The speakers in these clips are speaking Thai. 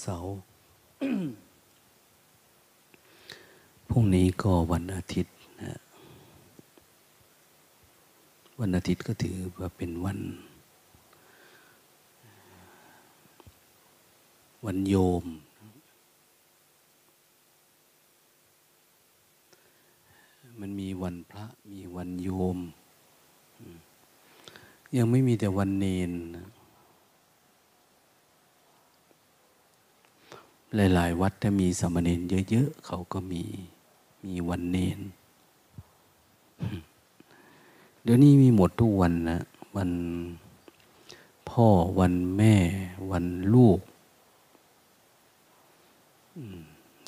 เสาร์พรุ่งนี้ก็วันอาทิตย์นะวันอาทิตย์ก็ถือว่าเป็นวัน วันโยม มันมีวันพระมีวันโยม ยังไม่มีแต่วันเนนนะ หลาย ๆ วัดถ้ามีสมณีเยอะ ๆ เขาก็มีมีวันเนนเดี๋ยวนี้มีหมดทุกวันนะ วันพ่อวันแม่ วันลูก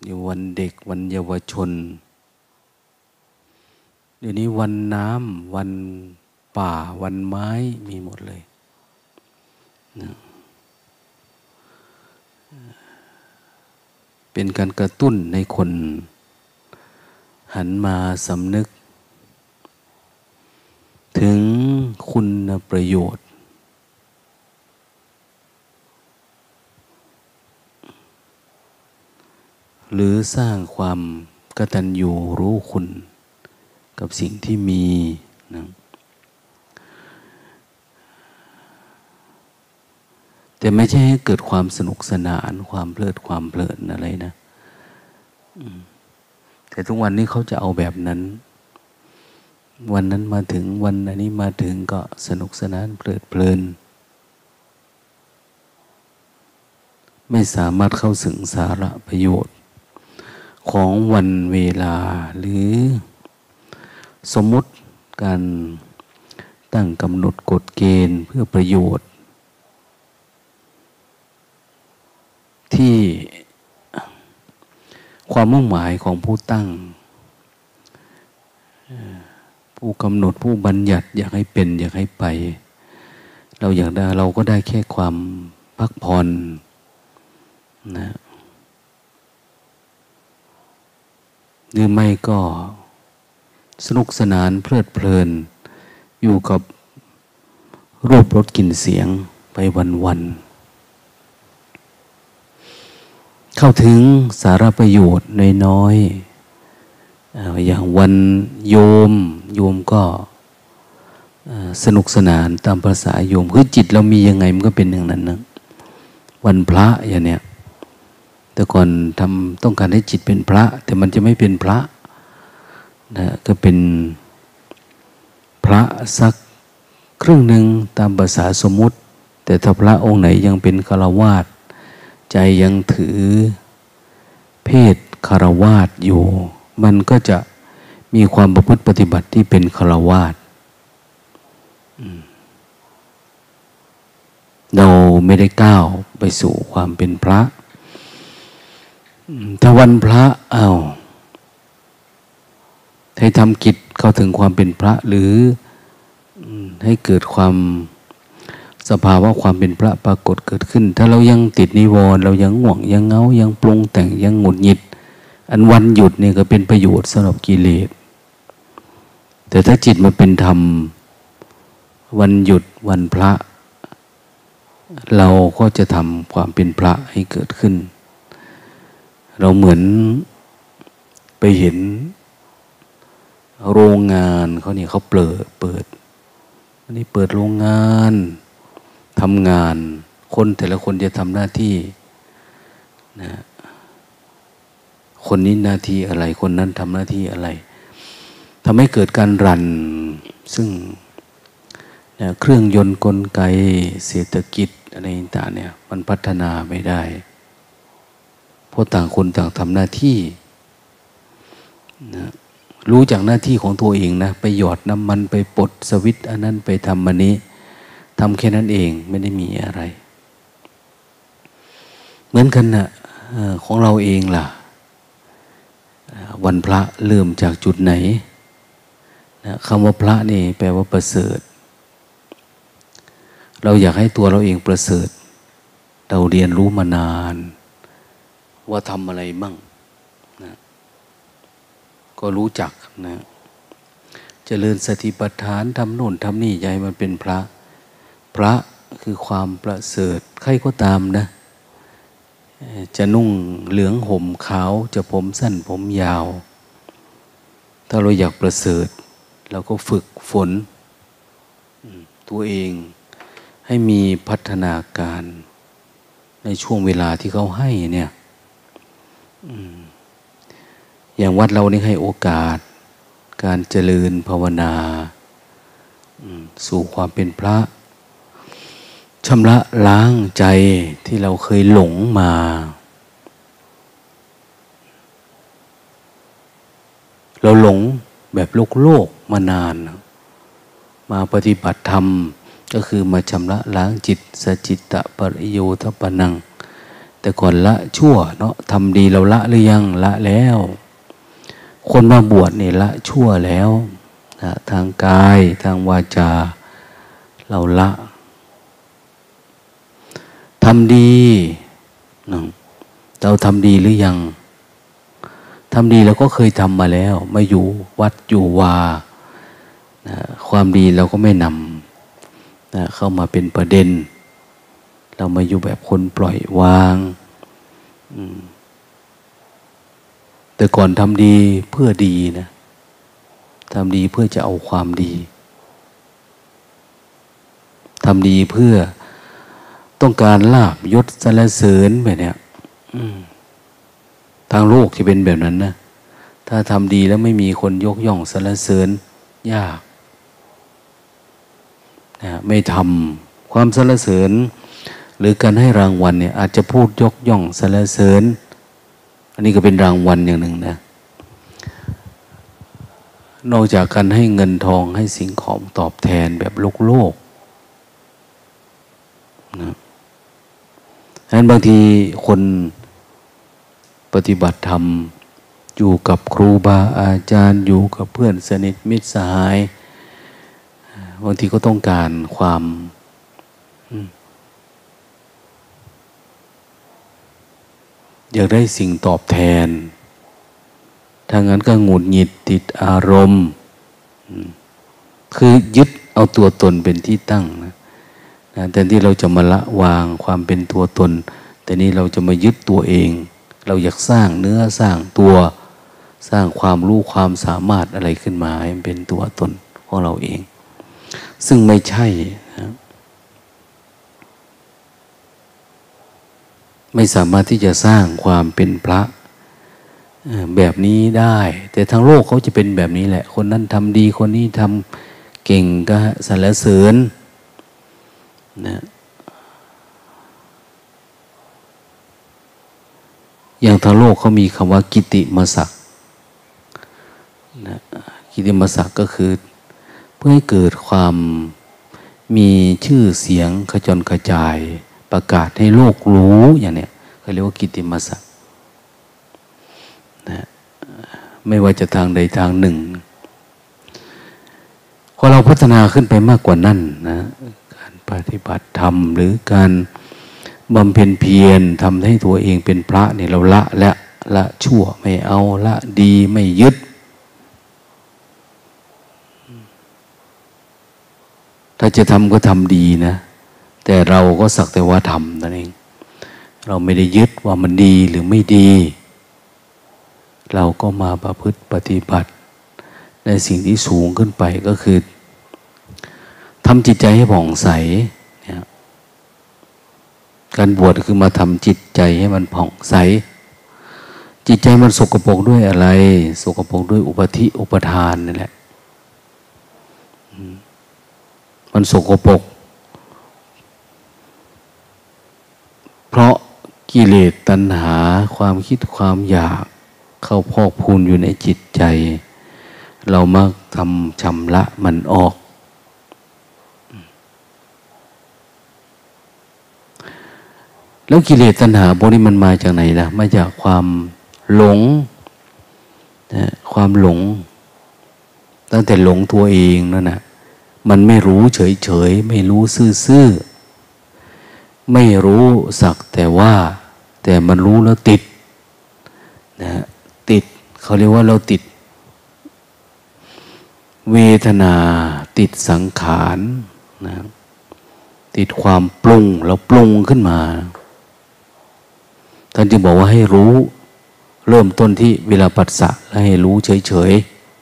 เดี๋ยววันเด็กวันเยาวชน เดี๋ยวนี้วันน้ำวันป่าวันไม้มีหมดเลยนะ เป็นการกระตุ้นในคน หันมาสำนึก ถึงคุณประโยชน์ หรือสร้างความกตัญญูรู้คุณ กับสิ่งที่มีนะ แต่ไม่ใช่ให้เกิดความสนุกสนาน ความเพลิดความเพลินอะไรนะแต่ทุกวันนี้เขาจะเอาแบบนั้น วันนั้นมาถึงวันอันนี้มาถึงก็สนุกสนานเพลิดเพลิน ไม่สามารถเข้าถึงสาระประโยชน์ ของวันเวลาหรือ สมมติการตั้งกำหนดกฎเกณฑ์เพื่อประโยชน์ ที่ความมุ่งหมายของผู้ตั้ง ผู้กำหนดผู้บัญญัติอยากให้เป็น อยากให้ไป เราอยากได้เราก็ได้แค่ความพักผ่อนนะหรือไม่ก็สนุกสนานเพลิดเพลิน อยู่กับรูปรสกลิ่นเสียงไปวันๆ เข้าถึงสารประโยชน์น้อยๆอย่างวันโยม โยมก็สนุกสนานตามภาษาโยม คือจิตเรามียังไงมันก็เป็นอย่างนั้นนะวันพระอย่างเนี้ยแต่ก่อนทำต้องการให้จิตเป็นพระ แต่มันจะไม่เป็นพระนะก็เป็นพระสักครึ่งหนึ่งตามภาษาสมมติ แต่ถ้าพระองค์ไหนยังเป็นฆราวาส ใจยังถือ เพศคารวาสอยู่ มันก็จะมีความประพฤติปฏิบัติที่เป็นคารวาสเราไม่ได้ก้าวไปสู่ความเป็นพระถ้าวันพระเอา้าให้ทำกิจเข้าถึงความเป็นพระหรือให้เกิดความ สภาวะความเป็นพระปรากฏเกิดขึ้น ถ้าเรายังติดนิวรณ์เรายังห่วงยังเงายังปรุงแต่งยังหงุดหงิด อันวันหยุดนี่ก็เป็นประโยชน์สำหรับกิเลส แต่ถ้าจิตมันเป็นธรรม วันหยุดวันพระ เราก็จะทำความเป็นพระให้เกิดขึ้น เราเหมือนไปเห็น โรงงานเขาเนี่ยเขาเปิดเปิดอันนี้เปิดโรงงาน ทำงาน คนแต่ละคนจะทำหน้าที่นะคนนี้หน้าที่อะไร คนนั้นทำหน้าที่อะไรทำให้เกิดการรัน ซึ่งนะเครื่องยนต์กลไกเศรษฐกิจอะไรต่างเนี่ยมันพัฒนาไม่ได้ เพราะต่างคนต่างทำหน้าที่นะรู้จากหน้าที่ของตัวเองนะ ไปหยอดน้ำมันไปปลดสวิตอันนั้นไปทำมันนี้ ทำแค่นั้นเองไม่ได้มีอะไร เหมือนกันนะของเราเองล่ะ วันพระเริ่มจากจุดไหนนะคำว่าพระนี่แปลว่าประเสริฐ เราอยากให้ตัวเราเองประเสริฐ เราเรียนรู้มานาน ว่าทำอะไรบ้างนะก็รู้จักนะจะเจริญสติปัฏฐานทำโน่นทำนี่ใหญ่มันเป็นพระ พระคือความประเสริฐใครก็ตามนะ จะนุ่งเหลืองห่มขาวจะผมสั้นผมยาว ถ้าเราอยากประเสริฐเราก็ฝึกฝน ตัวเองให้มีพัฒนาการในช่วงเวลาที่เขาให้เนี่ยอย่างวัดเรานี่ให้โอกาส การเจริญภาวนา สู่ความเป็นพระ ชำระล้างใจที่เราเคยหลงมา เราหลงแบบโลกโลกมานาน มาปฏิบัติธรรมก็คือมาชำระล้างจิตสจิตตะปริโยทปนัง แต่ก่อนละชั่วเนาะทำดีเราละหรือยังละแล้ว คนมาบวชเนี่ยละชั่วแล้วนะทางกายทางวาจา เราละ ทำดีเราทำดีหรือยังทำดีเราก็เคยทำมาแล้ว มาอยู่วัดอยู่วานะความดีเราก็ไม่นำนะเข้ามาเป็นประเด็น เรามาอยู่แบบคนปล่อยวางแต่ก่อนทำดีเพื่อดีนะทำดีเพื่อจะเอาความดีทำดีเพื่อ ต้องการลาบยศสรรเสริญแบบเนี้ยทางโลกที่เป็นแบบนั้นนะ ถ้าทำดีแล้วไม่มีคนยกย่องสรรเสริญ ยากนะไม่ทำความสรรเสริญ หรือการให้รางวัลเนี่ย อาจจะพูดยกย่องสรรเสริญ อันนี้ก็เป็นรางวัลอย่างหนึ่งนะ นอกจากการให้เงินทองให้สิ่งของตอบแทนแบบโลกโลกนะ นั้นบางทีคนปฏิบัติธรรม อยู่กับครูบาอาจารย์ อยู่กับเพื่อนสนิทมิตรสหาย บางทีก็ต้องการความอยากได้สิ่งตอบแทน ถ้างั้นก็หงุดหงิดติดอารมณ์ คือยึดเอาตัวตนเป็นที่ตั้งนะ นะแต่ที่เราจะมาละวางความเป็นตัวตน แต่นี้เราจะมายึดตัวเอง เราอยากสร้างเนื้อสร้างตัวสร้างความรู้ความสามารถอะไรขึ้นมาให้เป็นตัวตนของเราเอง ซึ่งไม่ใช่นะไม่สามารถที่จะสร้างความเป็นพระแบบนี้ได้ แต่ทางโลกเขาจะเป็นแบบนี้แหละ คนนั้นทำดีคนนี้ทำเก่งก็สรรเสริญ นะอย่างทางโลกเขามีคำว่ากิติมศักนะกิติมศักก็คือ เพื่อให้เกิดความมีชื่อเสียงขจรกระจายประกาศให้โลกรู้อย่างเนี้ยเขาเรียกว่ากิติมศักนะไม่ว่าจะทางใดทางหนึ่งพอเราพัฒนาขึ้นไปมากกว่านั้นนะ ปฏิบัติธรรมหรือการบำเพ็ญเพียรทำให้ตัวเองเป็นพระเนี่ยเราละและละชั่วไม่เอาละดีไม่ยึด ถ้าจะทำก็ทำดีนะ แต่เราก็สักแต่ว่าทำนั่นเอง เราไม่ได้ยึดว่ามันดีหรือไม่ดี เราก็มาประพฤติปฏิบัติ ในสิ่งที่สูงขึ้นไปก็คือ ทำจิตใจให้ผ่องใสเนี่ยการบวชคือมาทำจิตใจให้มันผ่องใส จิตใจมันสกปรกด้วยอะไร สกปรกด้วยอุปธิอุปทานนี่แหละมันสกปรกเพราะกิเลสตัณหาความคิดความอยากเข้าพอกพูนอยู่ในจิตใจ เรามักทำชำระมันออก แล้วกิเลสตัณหาพวกนี้มันมาจากไหนล่ะ มาจากความหลงนะความหลง ตั้งแต่หลงตัวเองนั่นนะมันไม่รู้เฉยๆ ไม่รู้ซื่อๆ ไม่รู้สักแต่ว่า แต่มันรู้แล้วติดนะติดเขาเรียกว่าเราติด เวทนาติดสังขารนะติดความปรุงแล้วปรุงขึ้นมา ท่านจึงบอกว่าให้รู้ เริ่มต้นที่เวลาปัสสะแล้วให้รู้เฉย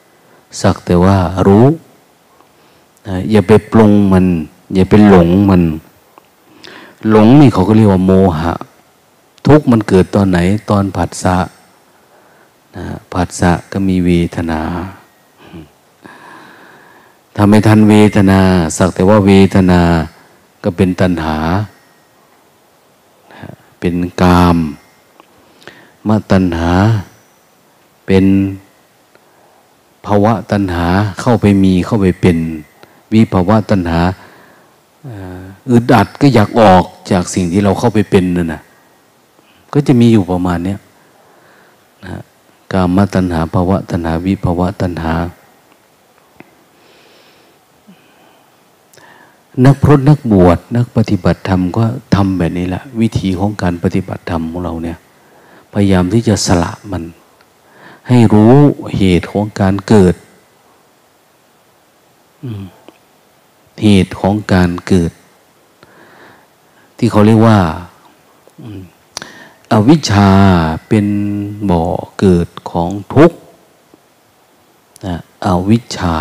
ๆ สักแต่ว่ารู้ อย่าไปปรุงมัน อย่าไปหลงมัน หลงนี่เขาก็เรียกว่าโมหะ ทุกมันเกิดตอนไหนตอนผัสสะนะผัสสะก็มีเวทนาทำไม่ทันเวทนา สักแต่ว่าเวทนาก็เป็นตัณหา เป็นกาม มาตัณหา เป็นภาวะตัณหาเข้าไปมีเข้าไปเป็น วิภาวะตัณหาอึดอัดก็อยากออกจากสิ่งที่เราเข้าไปเป็นนั่นนะก็จะมีอยู่ประมาณนี้นะกามตัณหาภาวะตัณหา วิภาวะตัณหา นักพรตนักบวชนักปฏิบัติธรรมก็ทำแบบนี้แหละวิธีของการปฏิบัติธรรมของเราเนี่ย พยายามที่จะสละมัน ให้รู้เหตุของการเกิดเหตุของการเกิด ที่เขาเรียกว่าอาวิชชาเป็นบ่อเกิดของทุกข์นะอวิชชา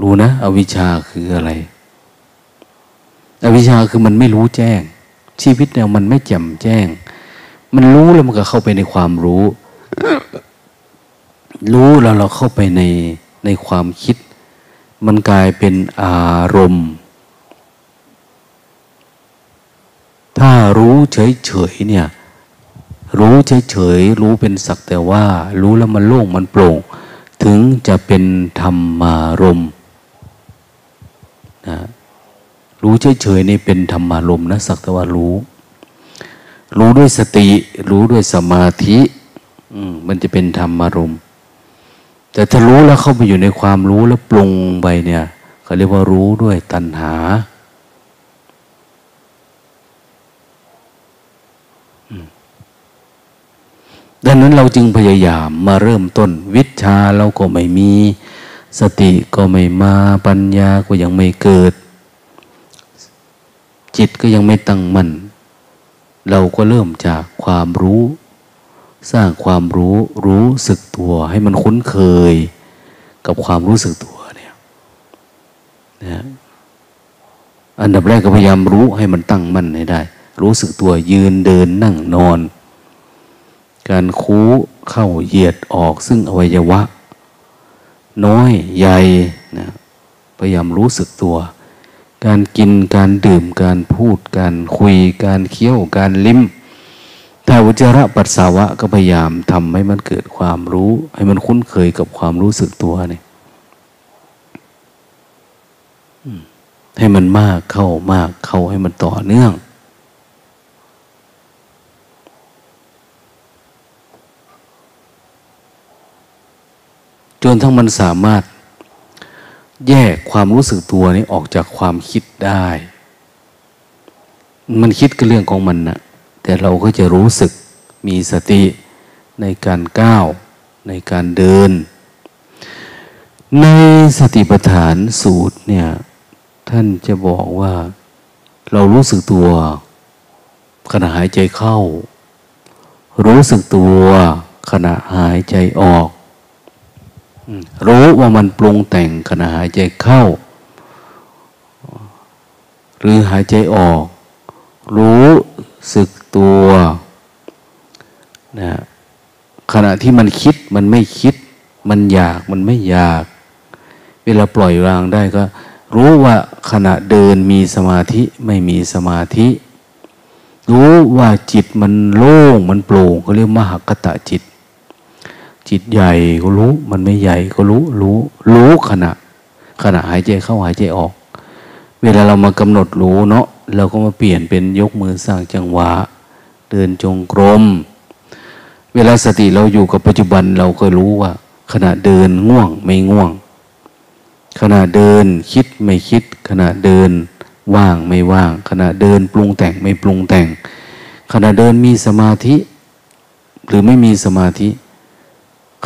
รู้นะ อวิชชาคืออะไร อวิชชาคือมันไม่รู้แจ้ง ชีวิตเนี่ยมันไม่แจ่มแจ้ง มันรู้แล้วมันก็เข้าไปในความรู้ รู้แล้วเราเข้าไปในในความคิด มันกลายเป็นอารมณ์ ถ้ารู้เฉยๆเนี่ย รู้เฉยๆรู้เป็นสักแต่ว่า รู้แล้วมันโล่งมันโปร่ง ถึงจะเป็นธรรมารมณ์นะ รู้เฉยๆนี่เป็นธรรมารมนะสักแต่ว่ารู้ รู้ด้วยสติ รู้ด้วยสมาธิมันจะเป็นธรรมารมแต่ถ้ารู้แล้วเข้าไปอยู่ในความรู้แล้วปรุงไปเนี่ยเขาเรียกว่ารู้ด้วยตัณหาดังนั้นเราจึงพยายามมาเริ่มต้น วิชาเราก็ไม่มี สติก็ไม่มาปัญญาก็ยังไม่เกิด จิตก็ยังไม่ตั้งมั่น เราก็เริ่มจากความรู้ สร้างความรู้รู้สึกตัวให้มันคุ้นเคย กับความรู้สึกตัวเนี่ยนะอันดับแรกก็พยายามรู้ให้มันตั้งมั่นให้ได้ รู้สึกตัวยืนเดินนั่งนอน การคู้เข้าเหยียดออกซึ่งอวัยวะ น้อยใหญ่นะพยายามรู้สึกตัว การกินการดื่มการพูดการคุยการเคี้ยวการลิ้มถ้าอุจจาระปัสสาวะก็พยายามทำให้มันเกิดความรู้ ให้มันคุ้นเคยกับความรู้สึกตัวเนี่ยให้มันมากเข้ามากเข้าให้มันต่อเนื่อง จนทั้งมันสามารถ แยกความรู้สึกตัวนี้ออกจากความคิดได้ มันคิดก็เรื่องของมันนะแต่เราก็จะรู้สึกมีสติในการก้าวในการเดิน ในสติปัฏฐานสูตรเนี่ยท่านจะบอกว่า เรารู้สึกตัวขณะหายใจเข้า รู้สึกตัวขณะหายใจออก รู้ว่ามันปรุงแต่งขณะหายใจเข้า หรือหายใจออก รู้สึกตัวนะขณะที่มันคิดมันไม่คิด มันอยากมันไม่อยาก เวลาปล่อยวางได้ก็ รู้ว่าขณะเดินมีสมาธิไม่มีสมาธิ รู้ว่าจิตมันโล่งมันโปร่งเขาเรียกมหคตะจิต จิตใหญ่ก็รู้ มันไม่ใหญ่ก็รู้ รู้ รู้ขณะ ขณะหายใจเข้าหายใจออก เวลาเรามากำหนดรู้เนาะเราก็มาเปลี่ยนเป็นยกมือสร้างจังหวะ เดินจงกรม เวลาสติเราอยู่กับปัจจุบันเราก็รู้ว่า ขณะเดินง่วงไม่ง่วง ขณะเดินคิดไม่คิด ขณะเดินว่างไม่ว่าง ขณะเดินปรุงแต่งไม่ปรุงแต่ง ขณะเดินมีสมาธิ หรือไม่มีสมาธิ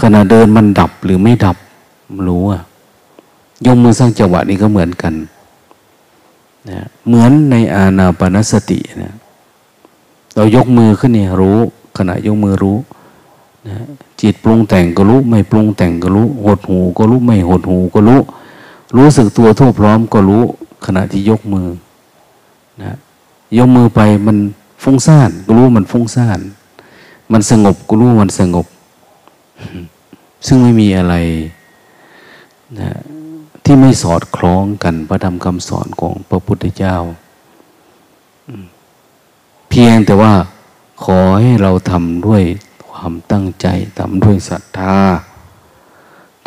ขณะเดินมันดับหรือไม่ดับรู้อะยกมือสร้างจังหวะนี้ก็เหมือนกันนะเหมือนในอาณาปณสตินะเรายกมือขึ้นเนี่ยรู้ ขณะยกมือรู้นะจิตปรุงแต่งก็รู้ ไม่ปรุงแต่งก็รู้ หดหูก็รู้ ไม่หดหูก็รู้ รู้สึกตัวทั่วพร้อมก็รู้ ขณะที่ยกมือนะยกมือไปมันฟุ้งซ่านก็รู้มันฟุ้งซ่าน มันสงบก็รู้มันสงบ ซึ่งไม่มีอะไรนะที่ไม่สอดคล้องกันพระธรรมคำสอนของพระพุทธเจ้า เพียงแต่ว่าขอให้เราทำด้วยความตั้งใจทำด้วยศรัทธา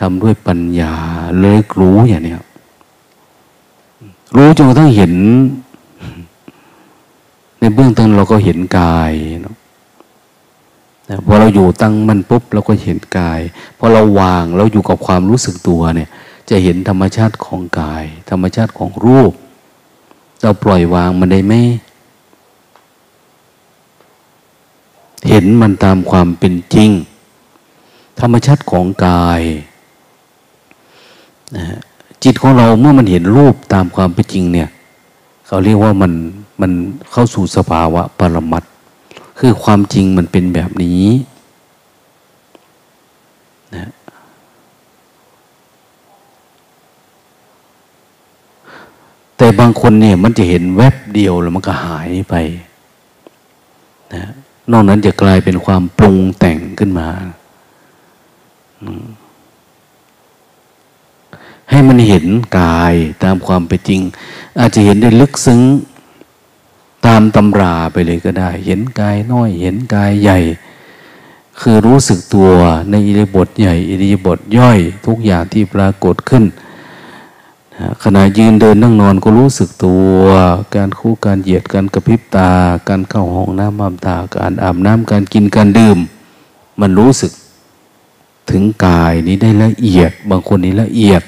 ทำด้วยปัญญาเลยรู้อย่างนี้รู้จนกระทั่งเห็น ในเบื้องต้นเราก็เห็นกายเนาะ พอเราอยู่ตั้งมันปุ๊บเราก็เห็นกายพอเราวางเราอยู่กับความรู้สึกตัวเนี่ย จะเห็นธรรมชาติของกาย ธรรมชาติของรูป เราปล่อยวางมันได้ไหมเห็นมันตามความเป็นจริง ธรรมชาติของกายนะจิตของเราเมื่อมันเห็นรูปตามความเป็นจริงเนี่ย เขาเรียกว่ามันมันเข้าสู่สภาวะปรมัต คือความจริงมันเป็นแบบนี้นะแต่บางคนเนี่ยมันจะเห็นแวบเดียวแล้วมันก็หายไปนะนอกนั้นจะกลายเป็นความปรุงแต่งขึ้นมา ให้มันเห็นกายตามความเป็นจริง อาจจะเห็นได้ลึกซึ้งามตำราไปเลยก็ได้ เห็นกายน้อย เห็นกายใหญ่ คือรู้สึกตัวในอิริบทใหญ่อิริบทย่อย ทุกอย่างที่ปรากฏขึ้นขณะยืนเดินนั่งนอนก็รู้สึกตัว การคู่การเหยียดการกระพริบตา การเข้าห้องน้ำอาบตาการอาบน้ำการกินการดื่ม มันรู้สึกถึงกายนี้ได้ละเอียด บางคนนี้ละเอียด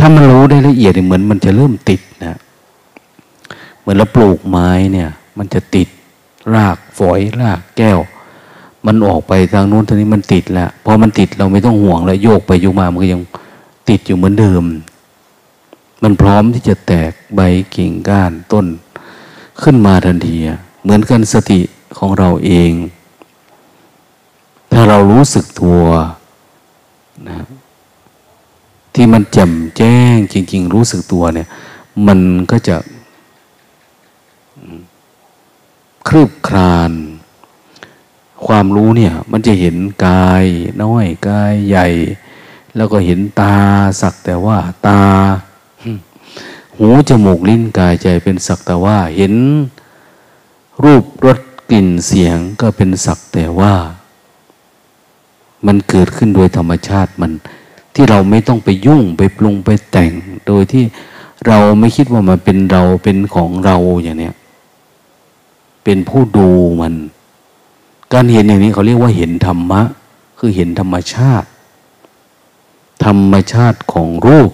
ถ้ามันรู้ได้ละเอียดเหมือนมันจะเริ่มติดนะเหมือนเราปลูกไม้เนี่ย มันจะติดรากฝอยรากแก้ว มันออกไปทางนู้นทางนี้มันติดแล้วพอมันติดเราไม่ต้องห่วงแล้วโยกไปโยกมามันก็ยังติดอยู่เหมือนเดิม มันพร้อมที่จะแตกใบกิ่งก้านต้น ขึ้นมาทันทีเหมือนกันสติของเราเอง ถ้าเรารู้สึกตัวนะ ที่มันแจ่มแจ้ง จริง ๆ รู้สึกตัวเนี่ย มันก็จะคลืบคลาน ความรู้เนี่ย มันจะเห็นกายน้อยกายใหญ่ แล้วก็เห็นตาสักแต่ว่า ตา หูจมูกลิ้นกายใจเป็นสักแต่ว่า เห็นรูปรสกลิ่นเสียงก็เป็นสักแต่ว่า มันเกิดขึ้นโดยธรรมชาติมัน ที่เราไม่ต้องไปยุ่งไปปรุงไปแต่ง โดยที่เราไม่คิดว่ามันเป็นเราเป็นของเราอย่างเนี้ยเป็นผู้ดูมัน การเห็นอย่างนี้เขาเรียกว่าเห็นธรรมะ คือเห็นธรรมชาติ ธรรมชาติของรูป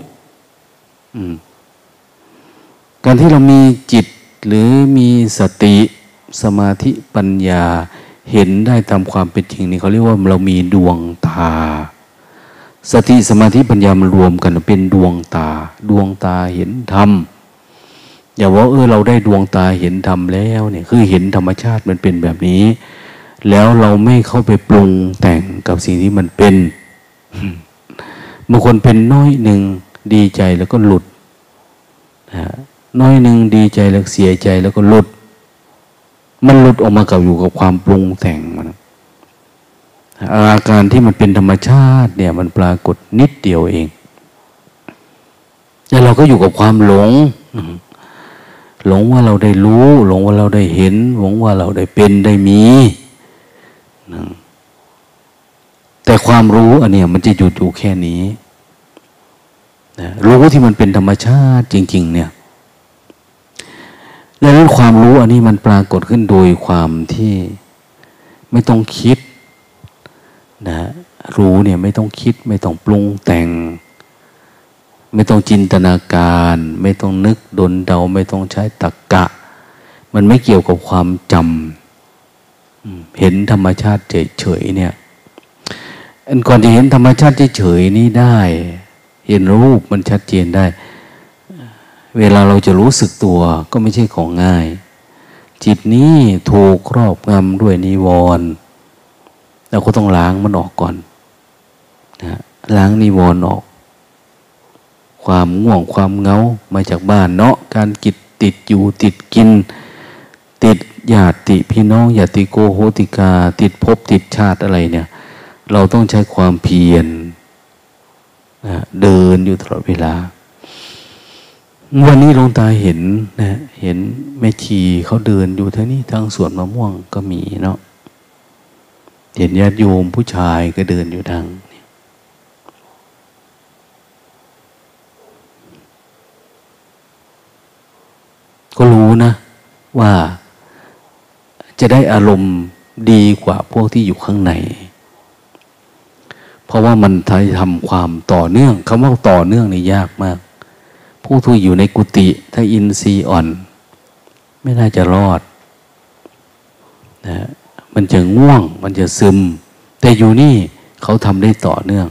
การที่เรามีจิตหรือมีสติสมาธิปัญญา เห็นได้ตามความเป็นจริงนี่เขาเรียกว่าเรามีดวงตา สติสมาธิปัญญามันรวมกันเป็นดวงตา ดวงตาเห็นธรรมอย่าว่าเออเราได้ดวงตาเห็นธรรมแล้วเนี่ยคือเห็นธรรมชาติมันเป็นแบบนี้ แล้วเราไม่เข้าไปปรุงแต่งกับสิ่งที่มันเป็นบางคนเป็นน้อยหนึ่งดีใจแล้วก็หลุดน้อยหนึ่งดีใจแล้วเสียใจแล้วก็หลุด มันหลุดออกมากับอยู่กับความปรุงแต่งมัน อาการที่มันเป็นธรรมชาติเนี่ยมันปรากฏนิดเดียวเอง แล้วเราก็อยู่กับความหลง หลงว่าเราได้รู้ หลงว่าเราได้เห็น หลงว่าเราได้เป็นได้มีแต่ความรู้อันเนี้ยมันจะหยุดอยู่แค่นี้นะรู้ที่มันเป็นธรรมชาติจริง ๆ เนี่ยดังนั้นความรู้อันนี้มันปรากฏขึ้นโดยความที่ไม่ต้องคิด นะรู้เนี่ยไม่ต้องคิดไม่ต้องปรุงแต่ง ไม่ต้องจินตนาการ ไม่ต้องนึกดนเดา ไม่ต้องใช้ตรกกะ มันไม่เกี่ยวกับความจำเห็นธรรมชาติเฉยๆเนี่ยอันก่อนจะเห็นธรรมชาติเฉยๆนี้ได้ เห็นรูปมันชัดเจนได้ เวลาเราจะรู้สึกตัวก็ไม่ใช่ของง่าย จิตนี้ถูกครอบงำด้วยนิวรณ์ เราก็ต้องล้างมันออกก่อนนะล้างนิวรณ์ออก ความง่วงความเงามาจากบ้านเนาะการกิดติดอยู่ติดกิน ติดญาติพี่น้องญาติโกโหติกา ติดภพติดชาติอะไรเนี่ย เราต้องใช้ความเพียรนะเดินอยู่ตลอดเวลา วันนี้ลงตาเห็นนะเห็นแม่ชีเขาเดินอยู่ทางนี้ทางสวนมะม่วงก็มีเนาะ เห็นญาติโยมผู้ชายก็เดินอยู่ทางก็รู้นะ ว่าจะได้อารมณ์ดีกว่าพวกที่อยู่ข้างใน เพราะว่ามันทำความต่อเนื่องคำว่าต่อเนื่องนี่ยากมาก ผู้ที่อยู่ในกุฏิถ้าอินทรีย์อ่อน ไม่น่าจะรอดนะ มันจะง่วง มันจะซึม แต่อยู่นี่เขาทำได้ต่อเนื่อง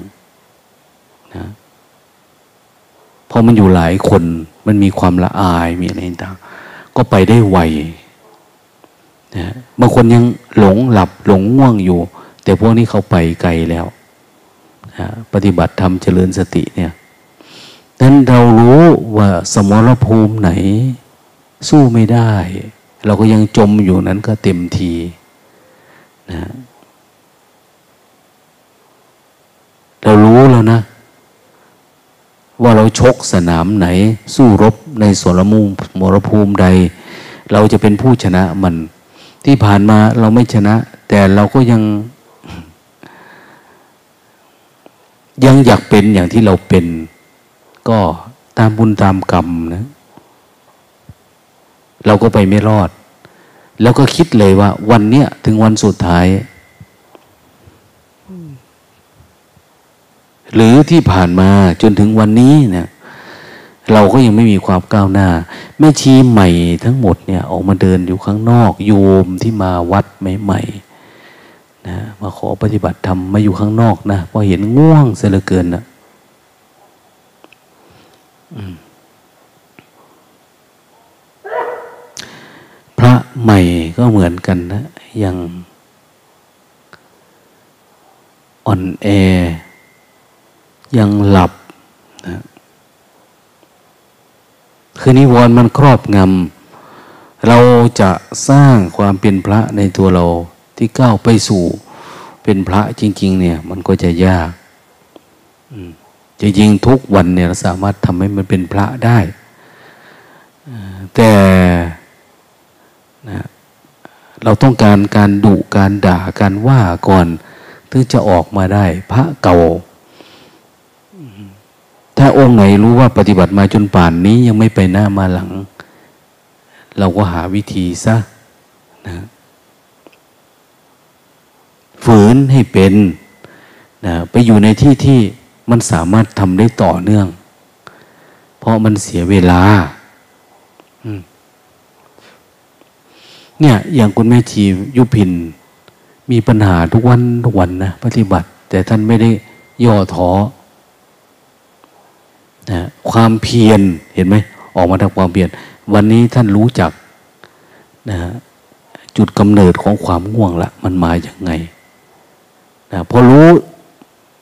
นะพอมันอยู่หลายคนมันมีความละอายมีอะไรต่างก็ไปได้ไวนะบางคนยังหลงหลับหลงง่วงอยู่ แต่พวกนี้เขาไปไกลแล้วนะปฏิบัติธรรมเจริญสติเนี่ยนั้นเรารู้ว่าสมรภูมิไหน สู้ไม่ได้ เราก็ยังจมอยู่นั้นก็เต็มที นะเรารู้แล้วนะ ว่าเราชกสนามไหน สู้รบในสรมุมมรภูมิใด เราจะเป็นผู้ชนะมัน ที่ผ่านมาเราไม่ชนะ แต่เราก็ยัง ยังอยากเป็นอย่างที่เราเป็น ก็ตามบุญตามกรรมนะ เราก็ไปไม่รอด แล้วก็คิดเลยว่า วันเนี้ยถึงวันสุดท้าย หรือที่ผ่านมาจนถึงวันนี้เนี่ยเราก็ยังไม่มีความก้าวหน้า แม่ชีใหม่ทั้งหมดเนี่ย ออกมาเดินอยู่ข้างนอก โยมที่มาวัดใหม่ๆนะมาขอปฏิบัติธรรมมาอยู่ข้างนอกนะพอเห็นง่วงเสียเหลือเกินนะอืม ใหม่ก็เหมือนกันนะ ยังอ่อนแอ ยังหลับนะคือนิวรณ์มันครอบงำเราจะสร้างความเป็นพระในตัวเราที่ก้าวไปสู่เป็นพระจริง ๆ เนี่ย มันก็จะยากจริงทุกวันเนี่ยเราสามารถทำให้มันเป็นพระได้แต่ นะเราต้องการการดุการด่าการว่าก่อนถึงจะออกมาได้ พระเก่า ถ้าองค์ไหนรู้ว่าปฏิบัติมาจนป่านนี้ยังไม่ไปหน้ามาหลัง เราก็หาวิธีซะนะฝืนให้เป็นนะไปอยู่ในที่ที่มันสามารถทำได้ต่อเนื่อง เพราะมันเสียเวลา อืม เนี่ย อย่างคุณแม่ชียุพิน มีปัญหาทุกวันทุกวันนะปฏิบัติ แต่ท่านไม่ได้ย่อท้อนะความเพียรเห็นไหมออกมาทางความเพียรวันนี้ท่านรู้จักนะจุดกำเนิดของความง่วงละมันมาอย่างไงนะพอรู้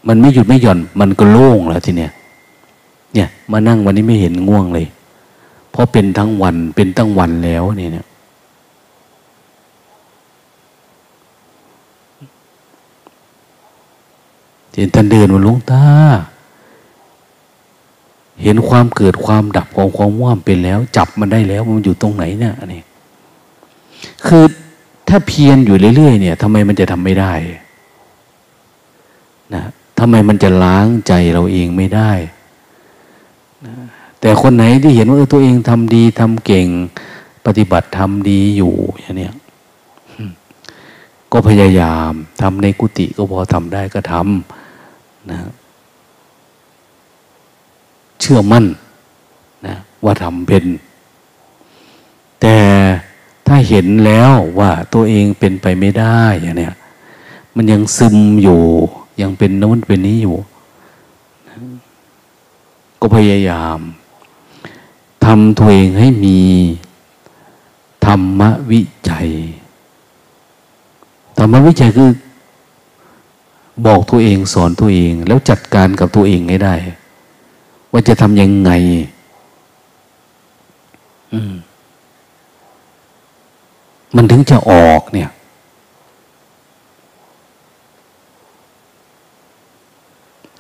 มันไม่หยุดไม่หย่อน มันก็โล่งแล้วทีเนี้ยเนี่ย มานั่งวันนี้ไม่เห็นง่วงเลย เพราะเป็นทั้งวันเป็นตั้งวันแล้วเนี่ย เห็นท่านเดินมาลุงตา เห็นความเกิดความดับของความว่ามเป็นแล้ว จับมันได้แล้วมันอยู่ตรงไหนเนี่ยอันนี้คือถ้าเพียรอยู่เรื่อยๆเนี่ยทำไมมันจะทำไม่ได้นะทำไมมันจะล้างใจเราเองไม่ได้นะแต่คนไหนที่เห็นว่าตัวเองทำดีทำเก่ง ปฏิบัติทำดีอยู่อย่างนี้ก็พยายามทำในกุฏิก็พอทำได้ก็ทำ นะเชื่อมั่นนะว่าทำเป็น แต่ถ้าเห็นแล้วว่าตัวเองเป็นไปไม่ได้อย่างเนี้ยมันยังซึมอยู่ ยังเป็นโน้นเป็นนี้อยู่ ก็พยายามทำตัวเองให้มีธรรมวิจัยธรรมวิจัยคือ บอกตัวเองสอนตัวเอง แล้วจัดการกับตัวเองให้ได้ ว่าจะทำยังไง มันถึงจะออกเนี่ย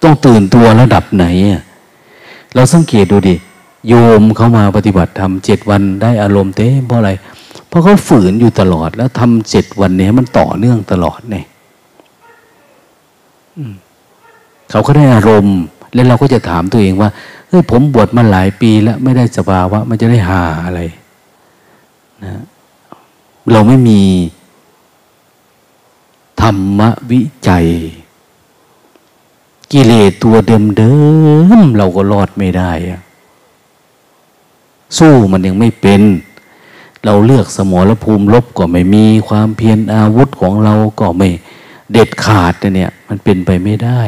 ต้องตื่นตัวระดับไหน เราสังเกตดูดิ โยมเขามาปฏิบัติทำเจ็ดวันได้อารมณ์เต้เพราะอะไร เพราะเขาฝืนอยู่ตลอดแล้วทำเจ็ดวันนี้มันต่อเนื่องตลอดเนี่ย เขาก็ได้อารมณ์ แล้วเราก็จะถามตัวเองว่าเฮ้ยผมบวชมาหลายปีแล้วไม่ได้สภาวะมันจะได้หาอะไรนะเราไม่มีธรรมวิจัย กิเลสตัวเดิมๆเราก็รอดไม่ได้อะสู้มันยังไม่เป็น เราเลือกสมรภูมิลบก็ไม่มีความเพียรอาวุธของเราก็ไม่ เด็ดขาดเนี่ย มันเป็นไปไม่ได้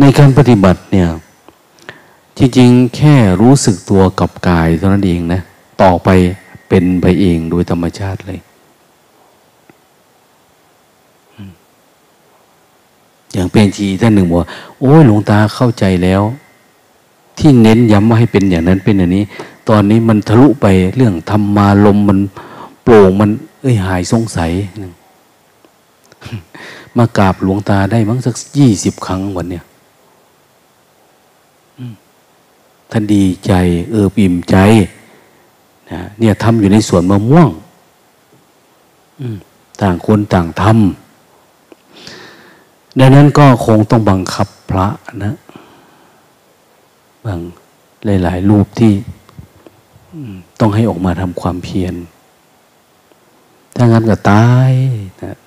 ในการปฏิบัติเนี่ย จริงๆ แค่รู้สึกตัวกับกายเท่านั้นเองนะ ต่อไปเป็นไปเองโดยธรรมชาติเลย อย่างเป็นทีท่านหนึ่งบอกโอ้ยหลวงตาเข้าใจแล้ว ที่เน้นย้ำว่าให้เป็นอย่างนั้นเป็นอย่างนี้ ตอนนี้มันทะลุไปเรื่องธรรมาลมมันโปร่งมัน เอ้ยหายสงสัยมากราบหลวงตาได้มั้งสักยี่สิบครั้งวันเนี้ยท่านดีใจ เออปิ่มใจนะเนี่ยทำอยู่ในสวนมะม่วงต่างคนต่างทำ ดังนั้นก็คงต้องบังคับพระนะบางหลาย ๆ รูปที่ต้องให้ออกมาทำความเพียร ถ้างั้นก็ตายนะ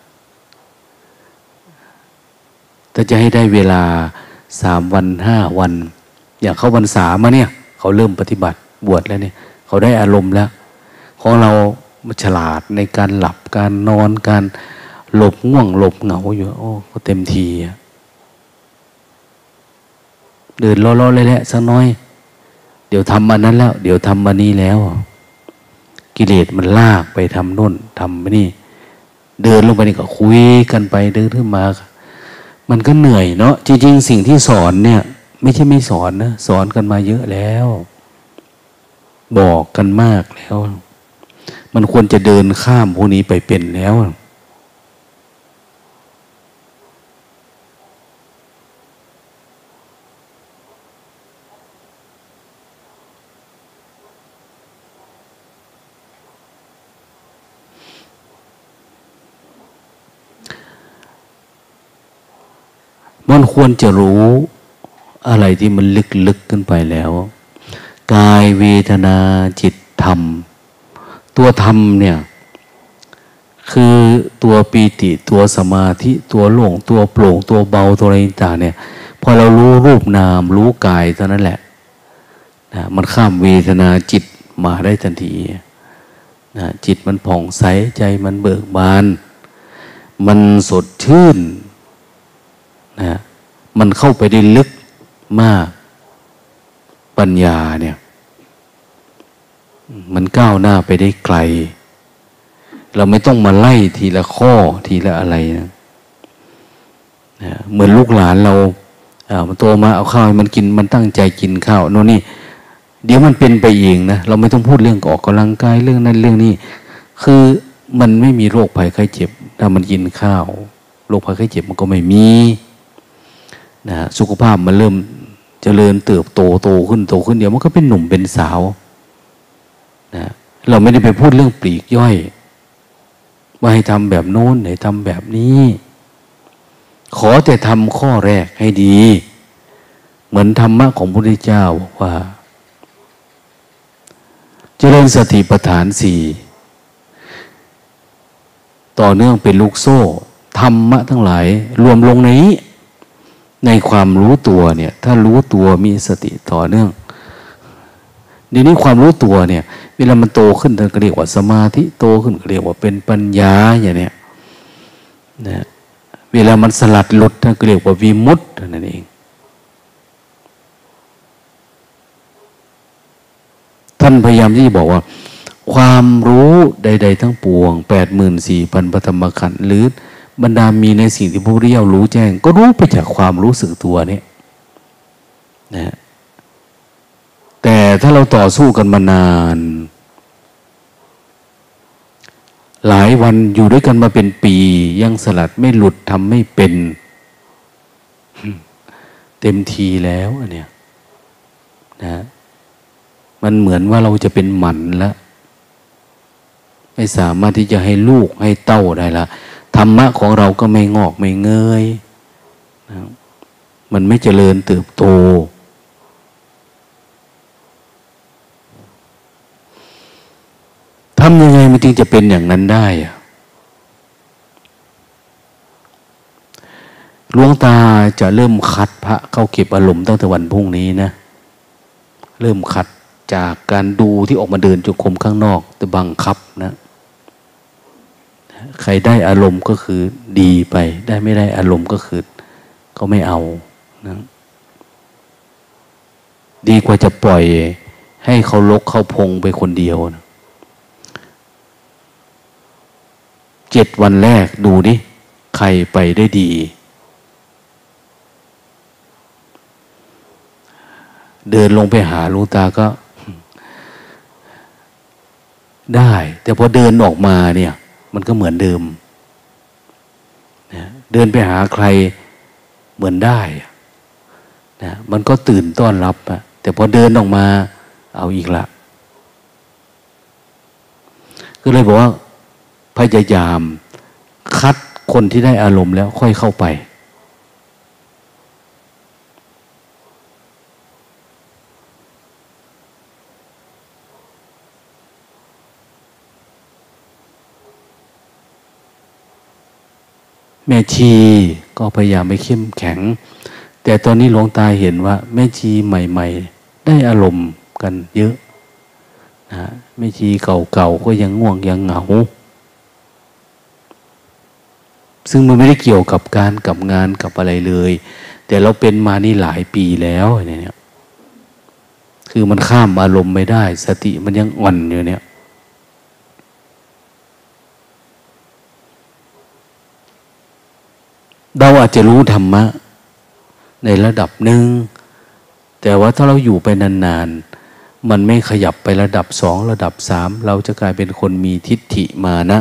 ถ้าจะให้ได้เวลาสามวันห้าวัน อย่างเขาบรรษามาเนี่ย เขาเริ่มปฏิบัติบวชแล้วเนี่ย เขาได้อารมณ์แล้ว ของเราฉลาดในการหลับการนอนการ หลบง่วงหลบเหงาอยู่โอ้ก็เต็มทีเดินล้อๆเลยแหละสักน้อย เดี๋ยวทำมานั้นแล้ว เดี๋ยวทำมานี้แล้ว กิเลสมันลากไปทำน่นทำนี่ เดินลงไปนี่ก็คุยกันไปเดินขึ้นมา มันก็เหนื่อยเนาะจริง ๆ สิ่งที่สอนเนี่ย ไม่ใช่ไม่สอนนะสอนกันมาเยอะแล้ว บอกกันมากแล้ว มันควรจะเดินข้ามพวกนี้ไปเป็นแล้ว มันควรจะรู้อะไรที่มันลึกๆขึ้นไปแล้ว กายเวทนาจิตธรรม ตัวธรรมเนี่ย คือตัวปีติตัวสมาธิตัวโล่งตัวโปร่งตัวเบาตัวอะไรต่างเนี่ยพอเรารู้รูปนาม รู้กายเท่านั้นแหละนะมันข้ามเวทนาจิตมาได้ทันทีนะจิตมันผ่องใสใจมันเบิกบาน มันสดชื่น นะมันเข้าไปได้ลึกมาก ปัญญาเนี่ย มันก้าวหน้าไปได้ไกล เราไม่ต้องมาไล่ทีละข้อทีละอะไรนะเหมือนลูกหลานเราเอามันโตมาเอาข้าวมันกินมันตั้งใจกินข้าวโน่นนี่เดี๋ยวมันเป็นไปเองนะเราไม่ต้องพูดเรื่องออกกำลังกายเรื่องนั้นเรื่องนี้ คือมันไม่มีโรคภัยไข้เจ็บ ถ้ามันกินข้าว โรคภัยไข้เจ็บมันก็ไม่มี นะสุขภาพมันเริ่มเจริญเติบโตโตขึ้นโตขึ้นเดี๋ยวมันก็เป็นหนุ่มเป็นสาวนะเราไม่ได้ไปพูดเรื่องปลีกย่อย ว่าให้ทำแบบโน้นให้ทำแบบนี้ ขอแต่ทำข้อแรกให้ดี เหมือนธรรมะของพระพุทธเจ้าบอกว่า เจริญสติปัฏฐานสี่ต่อเนื่องเป็นลูกโซ่ ธรรมะทั้งหลาย รวมลงในนี้ ในความรู้ตัวเนี่ย ถ้ารู้ตัวมีสติต่อเนื่องดีนี้ความรู้ตัวเนี่ยเวลามันโตขึ้นท่านก็เรียกว่าสมาธิโตขึ้นก็เรียกว่าเป็นปัญญาอย่างเนี้ยนะเวลามันสลัดหลุดท่านก็เรียกว่าวิมุตต์นั่นเอง ท่านพยายามที่จะบอกว่า ความรู้ใด ๆ ทั้งปวงแปดหมื่นสี่พันปฐมขันธ์หรือ บรรดามีในสิ่งที่พระพุทธเจ้ารู้แจ้ง ก็รู้ไปจากความรู้สึกตัวเนี่ยนะแต่ถ้าเราต่อสู้กันมานาน หลายวันอยู่ด้วยกันมาเป็นปี ยังสลัดไม่หลุดทำไม่เป็น เต็มทีแล้วเนี้ยนะมันเหมือนว่าเราจะเป็นหมันแล้วไม่สามารถที่จะให้ลูกให้เต้าได้ละ ธรรมะของเราก็ไม่งอกไม่เงยนะมันไม่เจริญเติบโต ทำยังไงมันจึงจะเป็นอย่างนั้นได้หลวงตาจะเริ่มคัดพระเข้าเก็บอารมณ์ตั้งแต่วันพรุ่งนี้นะ เริ่มคัดจากการดูที่ออกมาเดินจุกรมข้างนอก แต่บังคับนะ ใครได้อารมณ์ก็คือดีไป ได้ไม่ได้อารมณ์ก็คือก็ไม่เอานะดีกว่าจะปล่อยให้เขาลกเขาพงไปคนเดียวนะเจ็ดวันแรกดูดิใครไปได้ดี เดินลงไปหาลูตาก็ได้ แต่พอเดินออกมาเนี่ย มันก็เหมือนเดิมนะเดินไปหาใครเหมือนได้นะมันก็ตื่นต้อนรับอะแต่พอเดินออกมาเอาอีกละ ก็เลยบอกว่าพยายามคัดคนที่ได้อารมณ์แล้วค่อยเข้าไป แม่ชีก็พยายามไปเข้มแข็ง แต่ตอนนี้หลวงตาเห็นว่า แม่ชีใหม่ ๆ ได้อารมณ์กันเยอะนะแม่ชีเก่าๆก็ยังง่วงยังเหงา ซึ่งมันไม่ได้เกี่ยวกับการกับงานกับอะไรเลย แต่เราเป็นมานี่หลายปีแล้วเนี่ยคือมันข้ามอารมณ์ไม่ได้ สติมันยังอ่อนอยู่เนี่ย เราอาจจะรู้ธรรมะ ในระดับหนึ่ง แต่ว่าถ้าเราอยู่ไปนานๆ มันไม่ขยับไประดับสองระดับสามเราจะกลายเป็นคนมีทิฏฐิมานะ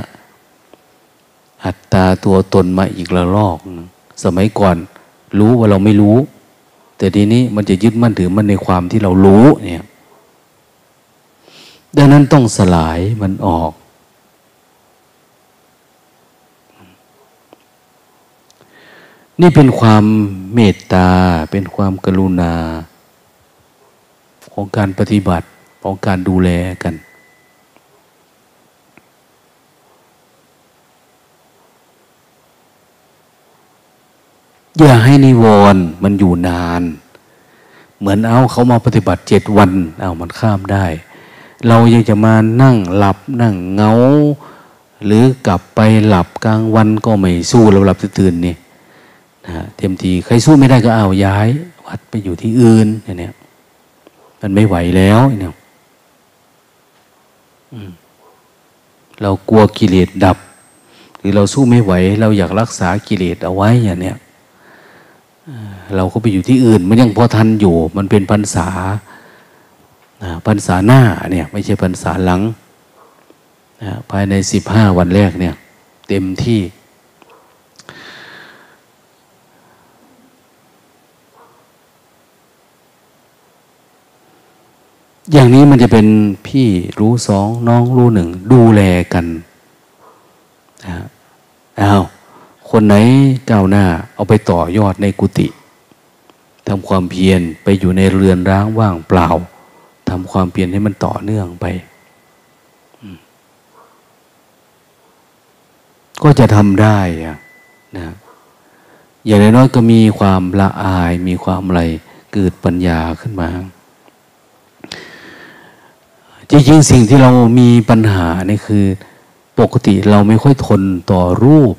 อัตตาตัวตนมาอีกละลอก สมัยก่อนรู้ว่าเราไม่รู้ แต่ทีนี้มันจะยึดมั่นถือมันในความที่เรารู้เนี่ยดังนั้นต้องสลายมันออก นี่เป็นความเมตตา เป็นความกรุณา ของการปฏิบัติของการดูแลกัน อย่าให้นิวรณ์มันอยู่นาน เหมือนเอาเขามาปฏิบัติเจ็ดวัน เอามันข้ามได้ เรายังจะมานั่งหลับนั่งเงา หรือกลับไปหลับกลางวันก็ไม่สู้เราหลับตื่นนี่ เต็มทีใครสู้ไม่ได้ก็เอาย้าย วัดไปอยู่ที่อื่นอย่างนี้มันไม่ไหวแล้วเนี่ยเรากลัวกิเลสดับ หรือเราสู้ไม่ไหว เราอยากรักษากิเลสเอาไว้อย่างเนี้ยเราก็ไปอยู่ที่อื่น มันยังพอทันอยู่ มันเป็นพรรษาพรรษาหน้าเนี่ย ไม่ใช่พรรษาหลังภายในสิบห้าวันแรกเนี่ย เต็มที่ อย่างนี้มันจะเป็นพี่รู้สองน้องรู้หนึ่งดูแลกันนะอ้าวคนไหนก้าวหน้า เอาไปต่อยอดในกุฏิทำความเพียรไปอยู่ในเรือนร้างว่างเปล่าทำความเพียรให้มันต่อเนื่องไป ก็จะทำได้อะนะอย่างน้อยก็มีความละอายมีความอะไรเกิดปัญญาขึ้นมา จริงๆสิ่งที่เรามีปัญหานี่คือ ปกติเราไม่ค่อยทนต่อรูป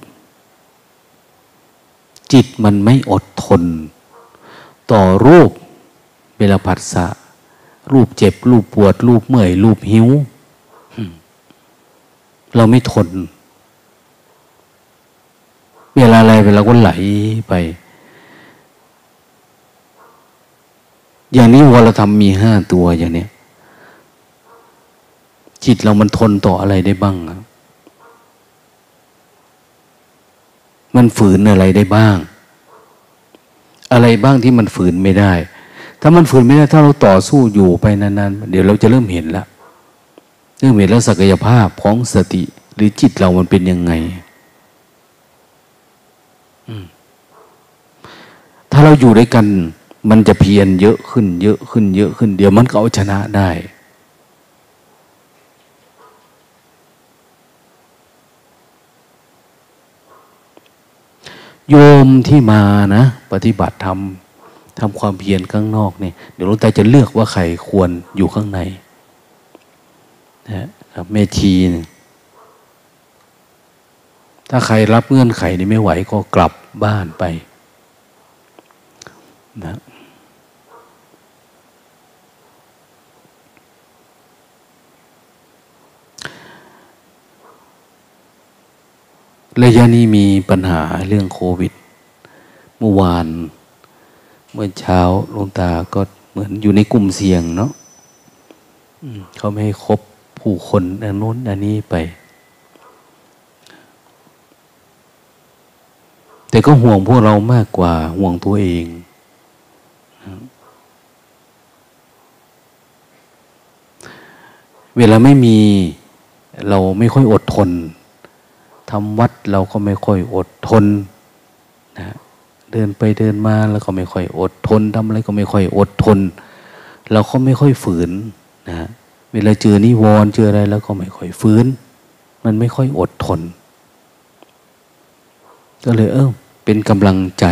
จิตมันไม่อดทน ต่อรูปเวลาผัสสะรูปเจ็บ รูปปวด รูปเมื่อย รูปหิว เราไม่ทน เวลาอะไรเวลาก็ไหลไป อย่างนี้วรธรรมมีห้าตัวอย่างนี้ จิตเรามันทนต่ออะไรได้บ้าง มันฝืนอะไรได้บ้าง อะไรบ้างที่มันฝืนไม่ได้ ถ้ามันฝืนไม่ได้ ถ้าเราต่อสู้อยู่ไปนานๆ เดี๋ยวเราจะเริ่มเห็นแล้วเริ่มเห็นแล้วศักยภาพของสติ หรือจิตเรามันเป็นยังไง ถ้าเราอยู่ด้วยกัน มันจะเพียรเยอะขึ้น เยอะขึ้น เยอะขึ้น เดี๋ยวมันก็เอาชนะได้ โยมที่มานะ ปฏิบัติธรรมทำความเพียรข้างนอกเนี่ยเดี๋ยวหลวงตาจะเลือกว่าใครควรอยู่ข้างในนะครับเมชีนถ้าใครรับเงื่อนไขนี้ไม่ไหวก็กลับบ้านไปนะ ระยะนี้มีปัญหาเรื่องโควิด เมื่อวาน เมื่อเช้าหลวงตาก็เหมือนอยู่ในกลุ่มเสี่ยงเนาะเขาไม่ให้คบผู้คนอันนู้นอันนี้ไป แต่ก็ห่วงพวกเรามากกว่าห่วงตัวเองเวลาไม่มีเราไม่ค่อยอดทน ทำวัดเราก็ไม่ค่อยอดทนนะเดินไปเดินมาแล้วก็ไม่ค่อยอดทนทำอะไรก็ไม่ค่อยอดทน เราก็ไม่ค่อยฝืนนะเวลาเจอนิวรณ์เจออะไรแล้วก็ไม่ค่อยฝืน มันไม่ค่อยอดทน ก็เลยเออเป็นกำลังใจ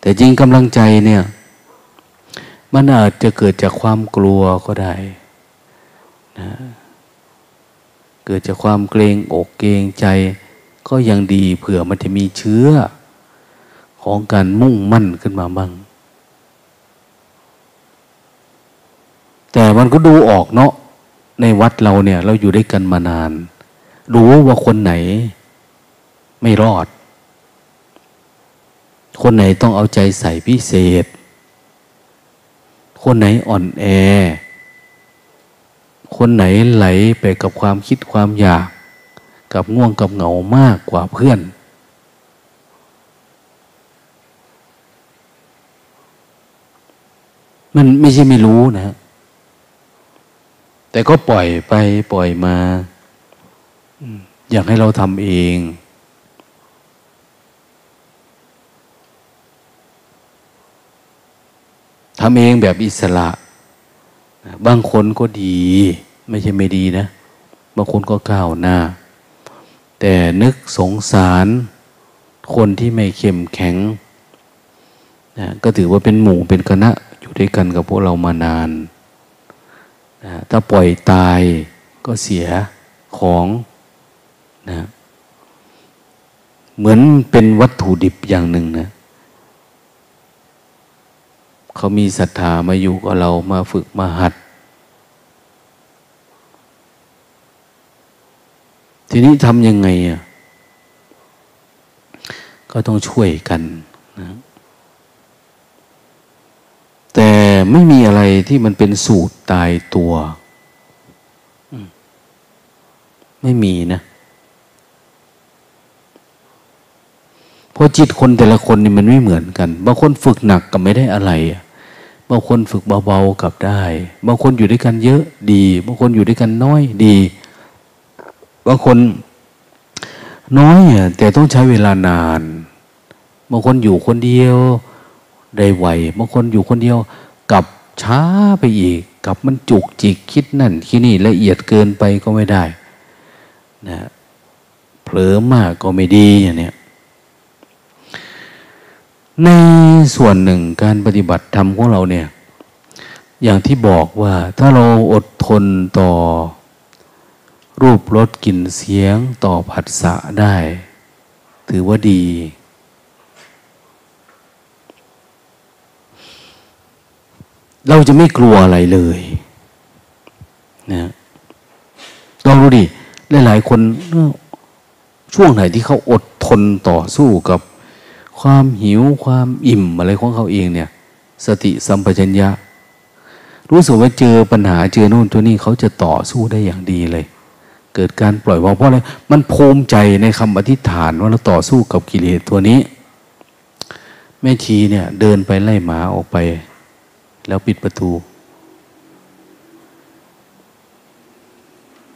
แต่จริงกำลังใจเนี่ยมันอาจจะเกิดจากความกลัวก็ได้นะ เกิดจากความเกรงอกเกรงใจ ก็ยังดีเผื่อมันจะมีเชื้อ ของการมุ่งมั่นขึ้นมาบ้าง แต่มันก็ดูออกเนาะในวัดเราเนี่ย เราอยู่ด้วยกันมานาน รู้ว่าคนไหนไม่รอด คนไหนต้องเอาใจใส่พิเศษ คนไหนอ่อนแอ คนไหนไหลไปกับความคิดความอยาก กับง่วงกับเหงามากกว่าเพื่อน มันไม่ใช่ไม่รู้นะ แต่ก็ปล่อยไปปล่อยมา อยากให้เราทำเองทำเองแบบอิสระ บางคนก็ดี ไม่ใช่ไม่ดีนะ บางคนก็ก้าวหน้า แต่นึกสงสารคนที่ไม่เข้มแข็งนะก็ถือว่าเป็นหมู่เป็นคณะอยู่ด้วยกันกับพวกเรามานานนะถ้าปล่อยตายก็เสียของนะเหมือนเป็นวัตถุดิบอย่างหนึ่งนะ เขามีศรัทธามาอยู่กับเรามาฝึกมาหัด ทีนี้ทำยังไงอะก็ต้องช่วยกันนะแต่ไม่มีอะไรที่มันเป็นสูตรตายตัว ไม่มีนะ เพราะจิตคนแต่ละคนนี่มันไม่เหมือนกัน บางคนฝึกหนักกับไม่ได้อะไร บางคนฝึกเบาๆกับได้ บางคนอยู่ด้วยกันเยอะดี บางคนอยู่ด้วยกันน้อยดี บางคนน้อยแต่ต้องใช้เวลานาน บางคนอยู่คนเดียวได้ไว บางคนอยู่คนเดียวกับช้าไปอีก กับมันจุกจิกคิดนั่นคิดนี่ละเอียดเกินไปก็ไม่ได้นะเผลอมากก็ไม่ดีอย่างเนี้ย ในส่วนหนึ่งการปฏิบัติธรรมของเราเนี่ย อย่างที่บอกว่าถ้าเราอดทนต่อรูปรสกลิ่นเสียงต่อผัสสะได้ ถือว่าดี เราจะไม่กลัวอะไรเลยนะลองดูดิหลายๆคนช่วงไหนที่เขาอดทนต่อสู้กับ ความหิวความอิ่มอะไรของเขาเองเนี่ย สติสัมปชัญญะ รู้สึกว่าเจอปัญหาเจอโน่นตัวนี้เขาจะต่อสู้ได้อย่างดีเลย เกิดการปล่อยวางเพราะอะไรมันภูมิใจในคำอธิษฐานว่าเราต่อสู้กับกิเลสตัวนี้ แม่ชีเนี่ย เดินไปไล่หมาออกไป แล้วปิดประตู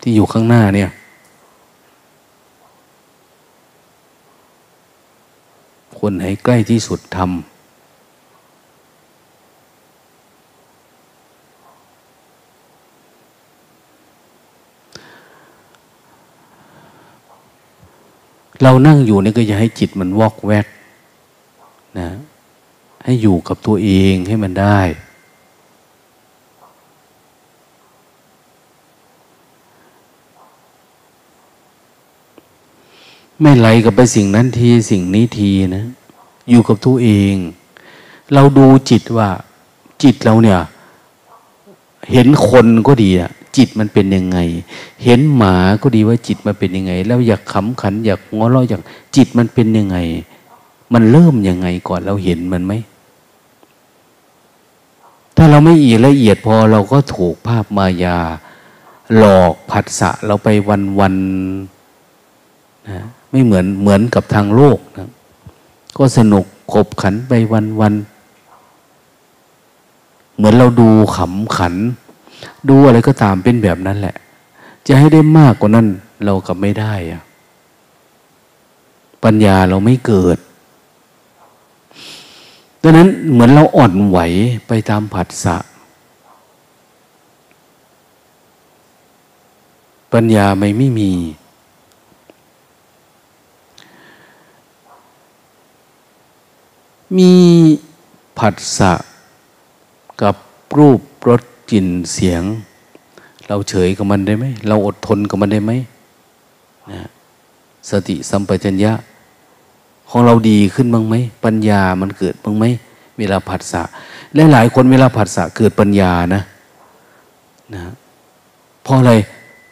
ที่อยู่ข้างหน้าเนี่ย คนไหนใกล้ที่สุดทำเรานั่งอยู่นี่ก็อย่าให้จิตมันวอกแวกนะให้อยู่กับตัวเองให้มันได้ ไม่ไหลกับไปสิ่งนั้นทีสิ่งนี้ทีนะ อยู่กับตัวเอง เราดูจิตว่าจิตเราเนี่ย เห็นคนก็ดีอะจิตมันเป็นยังไง เห็นหมาก็ดีว่าจิตมันเป็นยังไง แล้วอยากขำขัน อยากงอเราอยากจิตมันเป็นยังไง มันเริ่มยังไงก่อนเราเห็นมันไหมถ้าเราไม่อีละเอียดพอเราก็ถูกภาพมายา หลอกผัสสะเราไปวันวันนะ ไม่เหมือนเหมือนกับทางโลกนะก็สนุกขบขันไปวันวันเหมือนเราดูขำขัน ดูอะไรก็ตามเป็นแบบนั้นแหละ จะให้ได้มากกว่านั้น เราก็ไม่ได้อะปัญญาเราไม่เกิดดังนั้นเหมือนเราอ่อนไหวไปตามผัสสะ ปัญญาไม่ไม่มี มีผัสสะกับรูปรสกลิ่นเสียง เราเฉยกับมันได้ไหม เราอดทนกับมันได้ไหมนะสติสัมปชัญญะ ของเราดีขึ้นบ้างไหม ปัญญามันเกิดบ้างไหม เวลาผัสสะและหลายคนเวลาผัสสะเกิดปัญญานะนะเพราะอะไร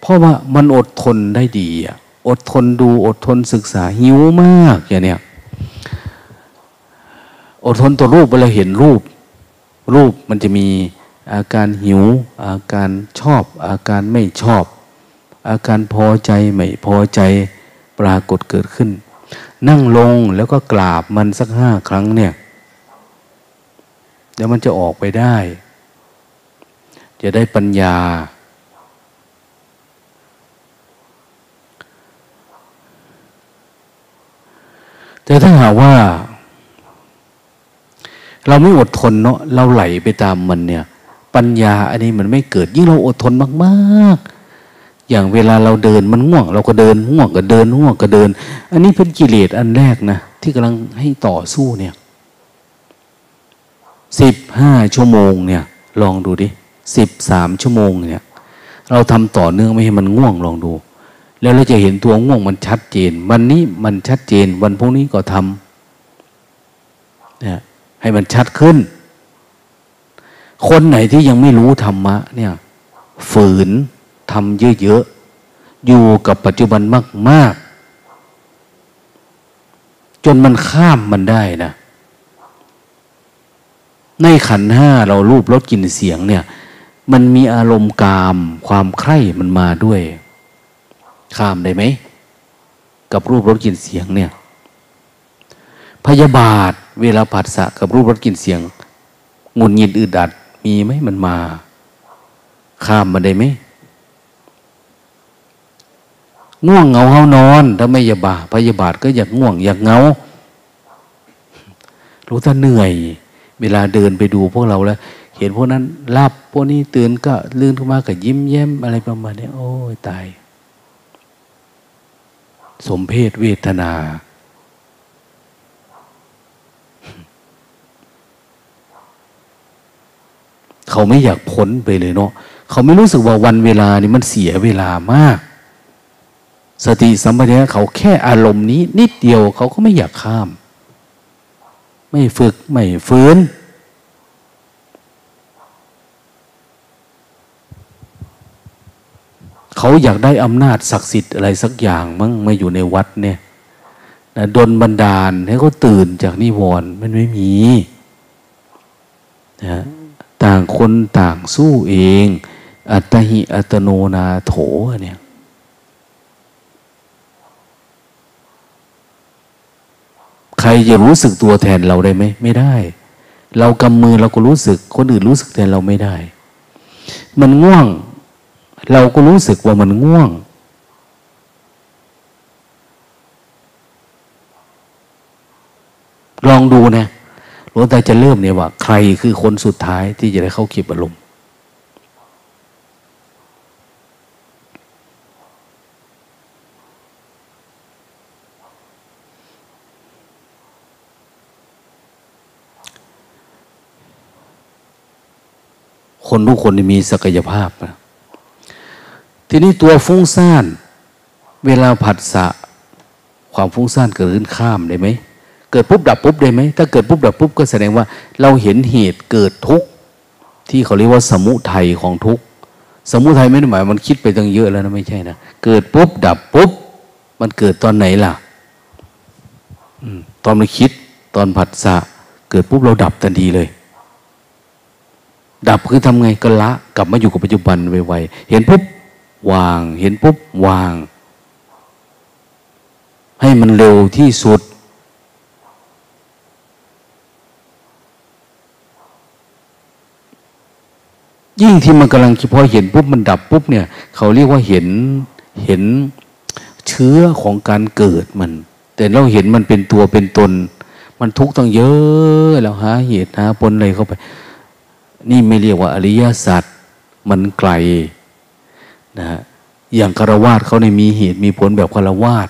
เพราะว่ามันอดทนได้ดีอะอดทนดูอดทนศึกษาหิวมากอย่างเนี้ย อดทนต่อรูปเวลาเห็นรูป รูปมันจะมีอาการหิว อาการชอบ อาการไม่ชอบ อาการพอใจไม่พอใจปรากฏเกิดขึ้น นั่งลงแล้วก็กราบมันสักห้าครั้งเนี่ยเดี๋ยวมันจะออกไปได้ จะได้ปัญญา แต่ถ้าหากว่า เราไม่อดทนเนาะเราไหลไปตามมันเนี่ย ปัญญาอันนี้มันไม่เกิด ยิ่งเราอดทนมากๆ อย่างเวลาเราเดินมันง่วง เราก็เดินง่วงก็เดินง่วงก็เดิน อันนี้เป็นกิเลสอันแรกนะที่กำลังให้ต่อสู้เนี่ยสิบห้าชั่วโมงเนี่ย ลองดูดิสิบสามชั่วโมงเนี่ย เราทำต่อเนื่องไม่ให้มันง่วงลองดู แล้วเราจะเห็นตัวง่วงมันชัดเจน วันนี้มันชัดเจน วันพรุ่งนี้ก็ทำเนี่ย ให้มันชัดขึ้น คนไหนที่ยังไม่รู้ธรรมะ เนี่ย ฝืนทำเยอะๆ อยู่กับปัจจุบันมาก ๆ จนมันข้ามมันได้นะ ในขันห้าเรารูปรสกลิ่นเสียงเนี่ย มันมีอารมณ์กาม ความใคร่มันมาด้วย ข้ามได้ไหม กับรูปรสกลิ่นเสียงเนี่ย พยาบาท เวลาผัสสะกับรูปรสกลิ่นเสียงงุนงิดอึดอัด มีไหมมันมา ข้ามมาได้ไหมง่วงเงาเฮานอนถ้าไม่ยาบาพยาบาทก็อยากง่วงอยากเงารู้ถ้าเหนื่อย เวลาเดินไปดูพวกเราแล้ว เห็นพวกนั้นหลับพวกนี้ตื่นก็ลื่นขึ้นมาก็ยิ้มแย้มอะไรประมาณนี้โอ้ยตาย สมเพศเวทนา เขาไม่อยากพ้นไปเลยเนาะเขาไม่รู้สึกว่าวันเวลานี่มันเสียเวลามาก สติสัมปชัญญะเขาแค่อารมณ์นี้ นิดเดียวเขาก็ไม่อยากข้าม ไม่ฝึกไม่ฟื้นเขาอยากได้อำนาจศักดิ์สิทธิ์อะไรสักอย่างมั้งมาอยู่ในวัดเนี่ยนะดนบันดาลให้เขาตื่นจากนิวรณ์มันไม่มีนะ ต่างคนต่างสู้เอง อัตหิอัตโนนาโถเนี่ยใครจะรู้สึกตัวแทนเราได้ไหมไม่ได้ เรากำมือเราก็รู้สึก คนอื่นรู้สึกแทนเราไม่ได้ มันง่วง เราก็รู้สึกว่ามันง่วงลองดูนะ หลวงตาจะเริ่มเนี่ยว่า ใครคือคนสุดท้ายที่จะได้เข้าเก็บอารมณ์คนทุกคนมีศักยภาพนะทีนี้ตัวฟุ้งซ่าน เวลาผัสสะ ความฟุ้งซ่านเกิดขึ้นข้ามได้ไหม เกิดปุ๊บดับปุ๊บได้ไหมถ้าเกิดปุ๊บดับปุ๊บก็แสดงว่าเราเห็นเหตุเกิดทุกข์ที่เขาเรียกว่าสมุทัยของทุกข์สมุทัยไม่ได้หมายมันคิดไปตั้งเยอะแล้วนะไม่ใช่นะเกิดปุ๊บดับปุ๊บมันเกิดตอนไหนล่ะตอนมันคิดตอนผัสสะเกิดปุ๊บเราดับทันทีเลย ดับคือทำไงก็ละ กลับมาอยู่กับปัจจุบันไวๆเห็นปุ๊บวาง เห็นปุ๊บวาง ให้มันเร็วที่สุด ยิ่งที่มันกำลังคิดพอเห็นปุ๊บมันดับปุ๊บเนี่ยเขาเรียกว่าเห็นเห็นเชื้อของการเกิดมัน แต่เราเห็นมันเป็นตัวเป็นตน มันทุกข์ตั้งเยอะแล้วหาเหตุหาผลอะไรเข้าไป นี่ไม่เรียกว่าอริยสัจมันไกลนะอย่างคารวาสเขาในมีเหตุมีผลแบบคารวาส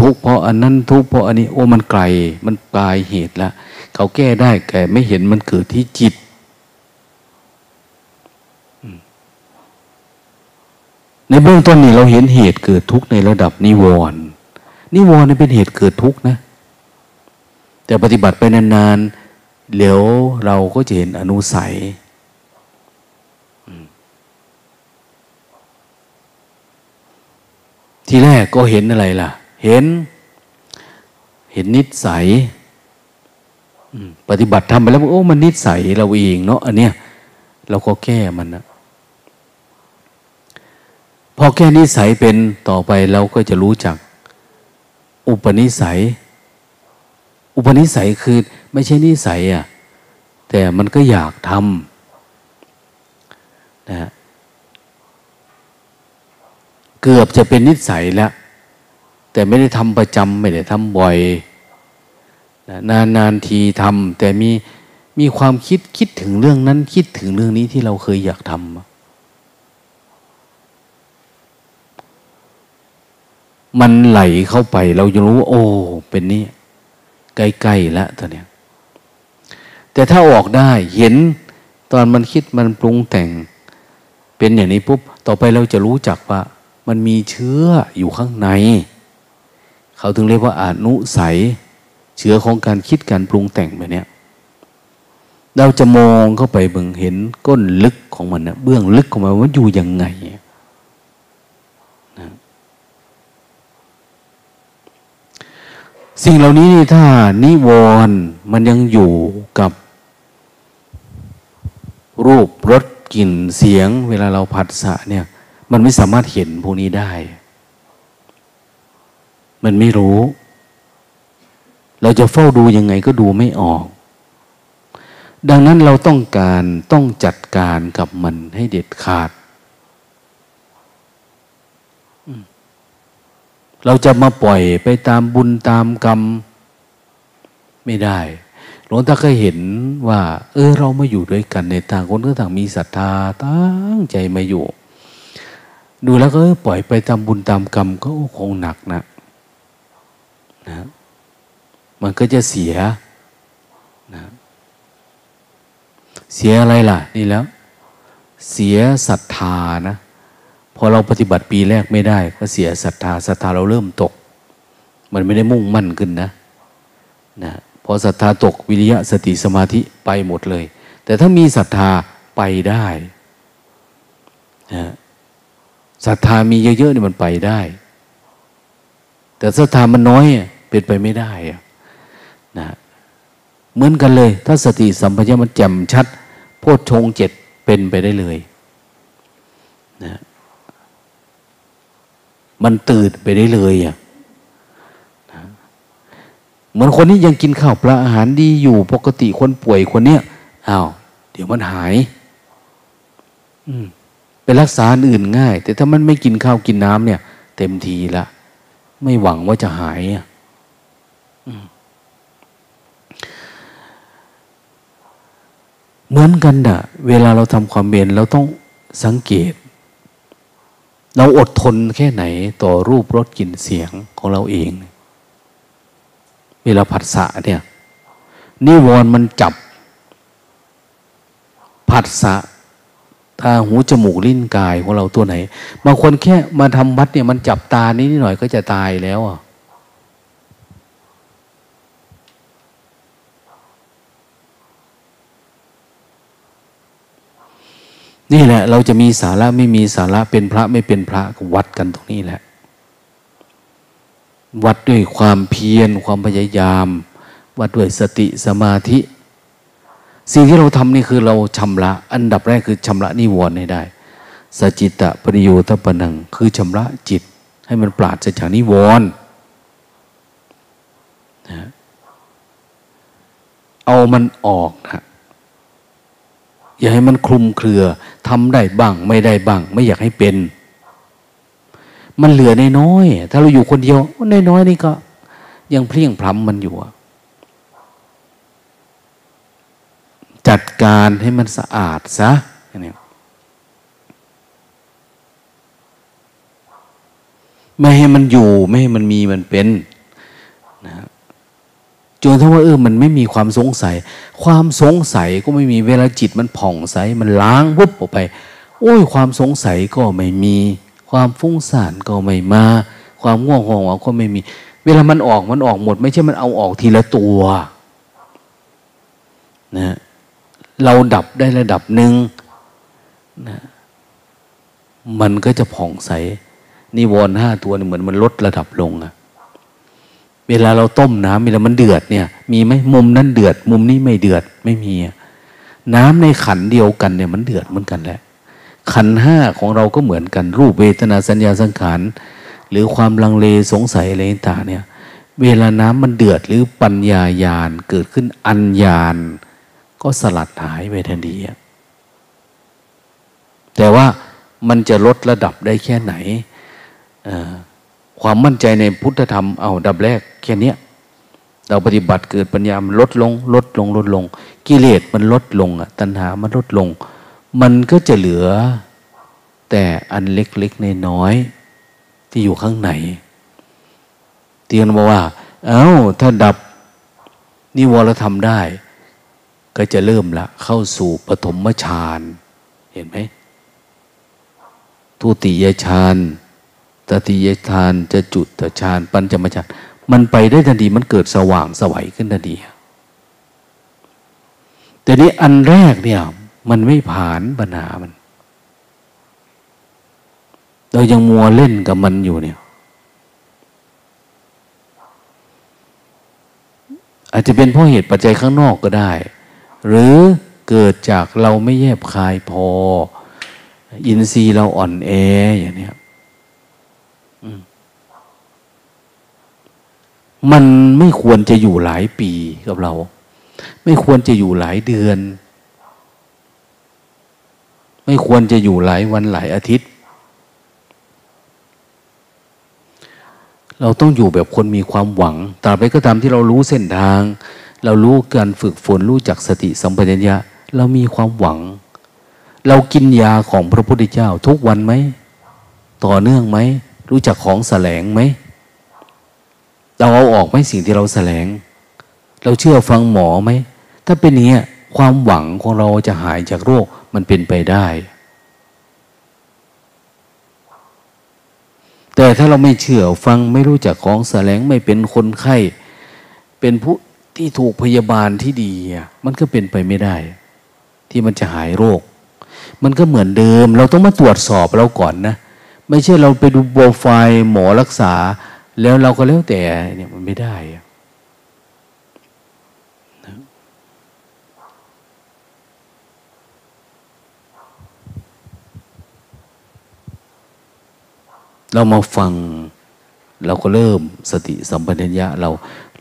ทุกเพราะอันนั้นทุกเพราะอันนี้โอ้มันไกล มันปลายเหตุละเขาแก้ได้แก่ไม่เห็นมันเกิดที่จิต ในเบื้องต้นนี่เราเห็นเหตุเกิดทุกข์ในระดับนิวรณ์นิวรณ์นี่เป็นเหตุเกิดทุกข์นะ แต่ปฏิบัติไปนานๆเดี๋ยวเราก็จะเห็นอนุสัยทีแรกก็เห็นอะไรล่ะ เห็น เห็นนิสัยปฏิบัติทำไปแล้ว โอ้ มันนิสัยเราเองเนาะอันเนี้ยเราก็แก้มันนะ พอแก้นิสัยเป็นต่อไปเราก็จะรู้จัก อุปนิสัย อุปนิสัยคือไม่ใช่นิสัยอะแต่มันก็อยากทำนะเกือบจะเป็นนิสัยแล้ว แต่ไม่ได้ทำประจำไม่ได้ทำบ่อยนานนานทีทำแต่มีมีความคิดคิดถึงเรื่องนั้นคิดถึงเรื่องนี้ที่เราเคยอยากทำ มันไหลเข้าไป เราจะรู้ว่าโอ้ เป็นนี่ใกล้ๆแล้วตอนนี้แต่ถ้าออกได้เห็นตอนมันคิดมันปรุงแต่ง เป็นอย่างนี้ปุ๊บ ต่อไปเราจะรู้จักว่า มันมีเชื้ออยู่ข้างใน เขาถึงเรียกว่าอนุสัย เชื้อของการคิดการปรุงแต่งแบบนี้เราจะมองเข้าไปเบิ่งเห็นก้นลึกของมันนะเบื้องลึกของมันว่าอยู่ยังไงนะ สิ่งเหล่านี้นี่ถ้านิวรณ์มันยังอยู่กับ รูปรสกลิ่นเสียง เวลาเราผัดสะเนี่ย มันไม่สามารถเห็นพวกนี้ได้ มันไม่รู้ เราจะเฝ้าดูยังไงก็ดูไม่ออก ดังนั้นเราต้องการต้องจัดการกับมันให้เด็ดขาด เราจะมาปล่อยไปตามบุญตามกรรมไม่ได้ หลวงตาเคยเห็นว่า เออเรามาอยู่ด้วยกันในต่างคนก็ต่างมีศรัทธาตั้งใจมาอยู่ ดูแล้วก็ปล่อยไปตามบุญตามกรรมก็คงหนักนะนะมันก็จะเสียนะเสียอะไรล่ะ นี่แล้ว เสียศรัทธานะ อเราปฏิบัติปีแรกไม่ได้ ก็เสียศรัทธาศรัทธาเราเริ่มตก มันไม่ได้มุ่งมั่นขึ้นนะนะพอศรัทธาตกวิริยะสติสมาธิไปหมดเลย แต่ถ้ามีศรัทธาไปได้นะศรัทธามีเยอะๆนี่มันไปได้ แต่ศรัทธามันน้อยเป็นไปไม่ได้นะเหมือนกันเลย ถ้าสติสัมปชัญญะมันแจ่มชัด โพชฌงเจ็ดเป็นไปได้เลยนะ มันตื่นไปได้เลยอะเหมือนคนนี้ยังกินข้าวปลาอาหารดีอยู่ปกติคนป่วยคนเนี้ยอ้าวเดี๋ยวมันหาย อืมไปรักษาอื่นง่าย แต่ถ้ามันไม่กินข้าวกินน้ำเนี่ย เต็มทีละไม่หวังว่าจะหายอะเหมือนกันด่ะเวลาเราทำความเบนเราต้องสังเกต เราอดทนแค่ไหนต่อรูปรสกลิ่นเสียงของเราเอง เวลาผัสสะเนี่ย นิวรณ์มันจับ ผัสสะตาหูจมูกลิ้นกายของเราตัวไหน บางคนแค่มาทำวัดเนี่ยมันจับตานี้นิดหน่อยก็จะตายแล้วอะ นี่แหละ เราจะมีสาระไม่มีสาระเป็นพระไม่เป็นพระก็วัดกันตรงนี้แหละ วัดด้วยความเพียรความพยายาม วัดด้วยสติสมาธิ สิ่งที่เราทำนี่คือเราชำระ อันดับแรกคือชำระนิวรณ์ให้ได้สจิตะปริโยตปนัง คือชำระจิต ให้มันปราศจากนิวรณ์นะเอามันออกนะ อย่าให้มันคลุมเครือทำได้บ้าง ไม่ได้บ้าง ไม่อยากให้เป็น มันเหลือในน้อย ถ้าเราอยู่คนเดียวในน้อยนี่ก็ ยังเพลียงพล้ำมันอยู่ จัดการให้มันสะอาดซะนี่ไม่ให้มันอยู่ ไม่ให้มันมีมันเป็น จนถ้าว่าเออมันไม่มีความสงสัย ความสงสัยก็ไม่มีเวลาจิตมันผ่องใสมันล้างวุบออกไป โอ้ยความสงสัยก็ไม่มี ความฟุ้งซ่านก็ไม่มา ความง่วงหองก็ไม่มี เวลามันออกมันออกหมด ไม่ใช่มันเอาออกทีละตัวนะเราดับได้ระดับหนึ่งนะมันก็จะผ่องใสนิวรณ์ห้าตัวนี่เหมือนมันลดระดับลงอะ เวลาเราต้มน้ำเวลามันเดือดเนี่ย มีไหมมุมนั้นเดือด มุมนี้ไม่เดือดไม่มี น้ำในขันเดียวกันเนี่ยมันเดือดเหมือนกันแหละ ขันห้าของเราก็เหมือนกัน รูปเวทนาสัญญาสังขารหรือความลังเลสงสัยอะไรต่างเนี่ย เวลาน้ำมันเดือดหรือปัญญายาณเกิดขึ้นอัญญาณก็สลัดหายไปทันทีแต่ว่ามันจะลดระดับได้แค่ไหน ความมั่นใจในพุทธธรรมเอาดับแรกแค่นี้เราปฏิบัติเกิดปัญญามันลดลง ลดลงลดลง กิเลสมันลดลงอะตัณหามันลดลง มันก็จะเหลือ แต่อันเล็กๆในน้อยที่อยู่ข้างในเตียนบอกว่า เอา้าถ้าดับนิวรธรรมได้ ก็จะเริ่มละ เข้าสู่ปฐมฌานเห็นไหมทุติยฌาน ตติยฌานจะจุดตฌานปัญจมฌานมันไปได้ทันทีมันเกิดสว่างสวัยขึ้นทันทีแต่นี้อันแรกเนี่ย มันไม่ผ่านปัญหามัน เรายังมัวเล่นกับมันอยู่เนี่ย อาจจะเป็นเพราะเหตุปัจจัยข้างนอกก็ได้ หรือเกิดจากเราไม่แยบคายพอ อินทรีย์เราอ่อนแออย่างนี้ มันไม่ควรจะอยู่หลายปีกับเรา ไม่ควรจะอยู่หลายเดือน ไม่ควรจะอยู่หลายวันหลายอาทิตย์ เราต้องอยู่แบบคนมีความหวังตราบใดก็ตามที่เรารู้เส้นทาง เรารู้การฝึกฝนรู้จักสติสัมปชัญญะ เรามีความหวัง เรากินยาของพระพุทธเจ้าทุกวันไหม ต่อเนื่องไหม รู้จักของแสลงไหม เราเอาออกไหมสิ่งที่เราแสลง เราเชื่อฟังหมอไหม ถ้าเป็นอย่างนี้ความหวังของเราจะหายจากโรคมันเป็นไปได้ แต่ถ้าเราไม่เชื่อฟังไม่รู้จักของแสลงไม่เป็นคนไข้ เป็นผู้ที่ถูกพยาบาลที่ดี มันก็เป็นไปไม่ได้ ที่มันจะหายโรค มันก็เหมือนเดิม เราต้องมาตรวจสอบเราก่อนนะ ไม่ใช่เราไปดูโปรไฟล์หมอรักษา แล้วเราก็แล้วแต่เนี่ยมันไม่ได้เรามาฟังเราก็เริ่มสติสัมปชัญญะเรา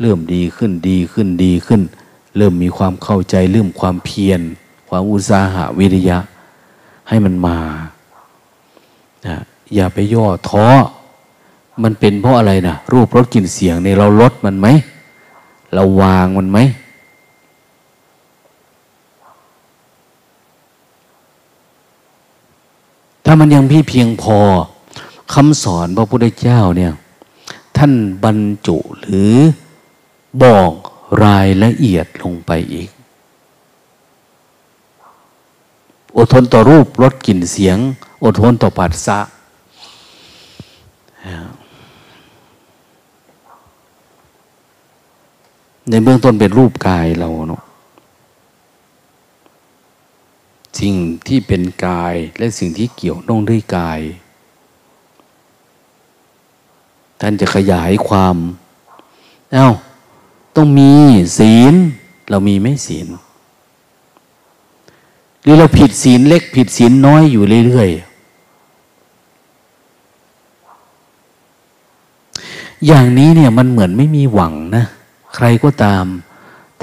เริ่มดีขึ้นดีขึ้นดีขึ้น เริ่มมีความเข้าใจเริ่มความเพียร ความอุตสาหะวิริยะ ให้มันมานะอย่าไปย่อท้อ มันเป็นเพราะอะไรนะรูปรสกลิ่นเสียงในเราลดมันไหม เราวางมันไหม ถ้ามันยังพี่เพียงพอคำสอนพระพุทธเจ้าเนี่ย ท่านบรรจุหรือบอกรายละเอียดลงไปอีก อดทนต่อรูปรสกลิ่นเสียง อดทนต่อปัสสะ ในเบื้องต้นเป็นรูปกายเราเนาะสิ่งที่เป็นกายและสิ่งที่เกี่ยวน้องด้วยกาย ท่านจะขยายความเอา้าต้องมีศีล เรามีไม่ศีล หรือเราผิดศีลเล็กผิดศีลน้อยอยู่เรื่อยๆ อย่างนี้เนี่ยมันเหมือนไม่มีหวังนะ ใครก็ตาม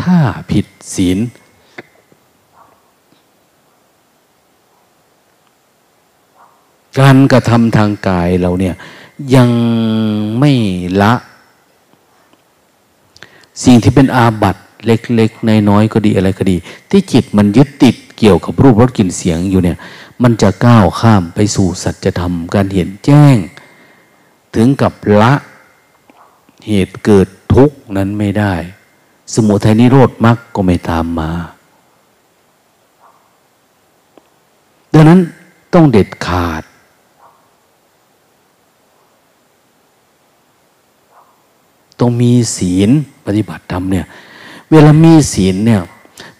ถ้าผิดศีล การกระทำทางกายเราเนี่ย ยังไม่ละ สิ่งที่เป็นอาบัตเล็กๆน้อยๆก็ดีอะไรก็ดี ที่จิตมันยึดติดเกี่ยวกับรูปรสกลิ่นเสียงอยู่เนี่ย มันจะก้าวข้ามไปสู่สัจธรรม การเห็นแจ้ง ถึงกับละเหตุเกิด ทุกนั้นไม่ได้ สมุทัยนิโรธมรรคก็ไม่ตามมา ดังนั้นต้องเด็ดขาด ต้องมีศีลปฏิบัติธรรมเนี่ย เวลามีศีลเนี่ย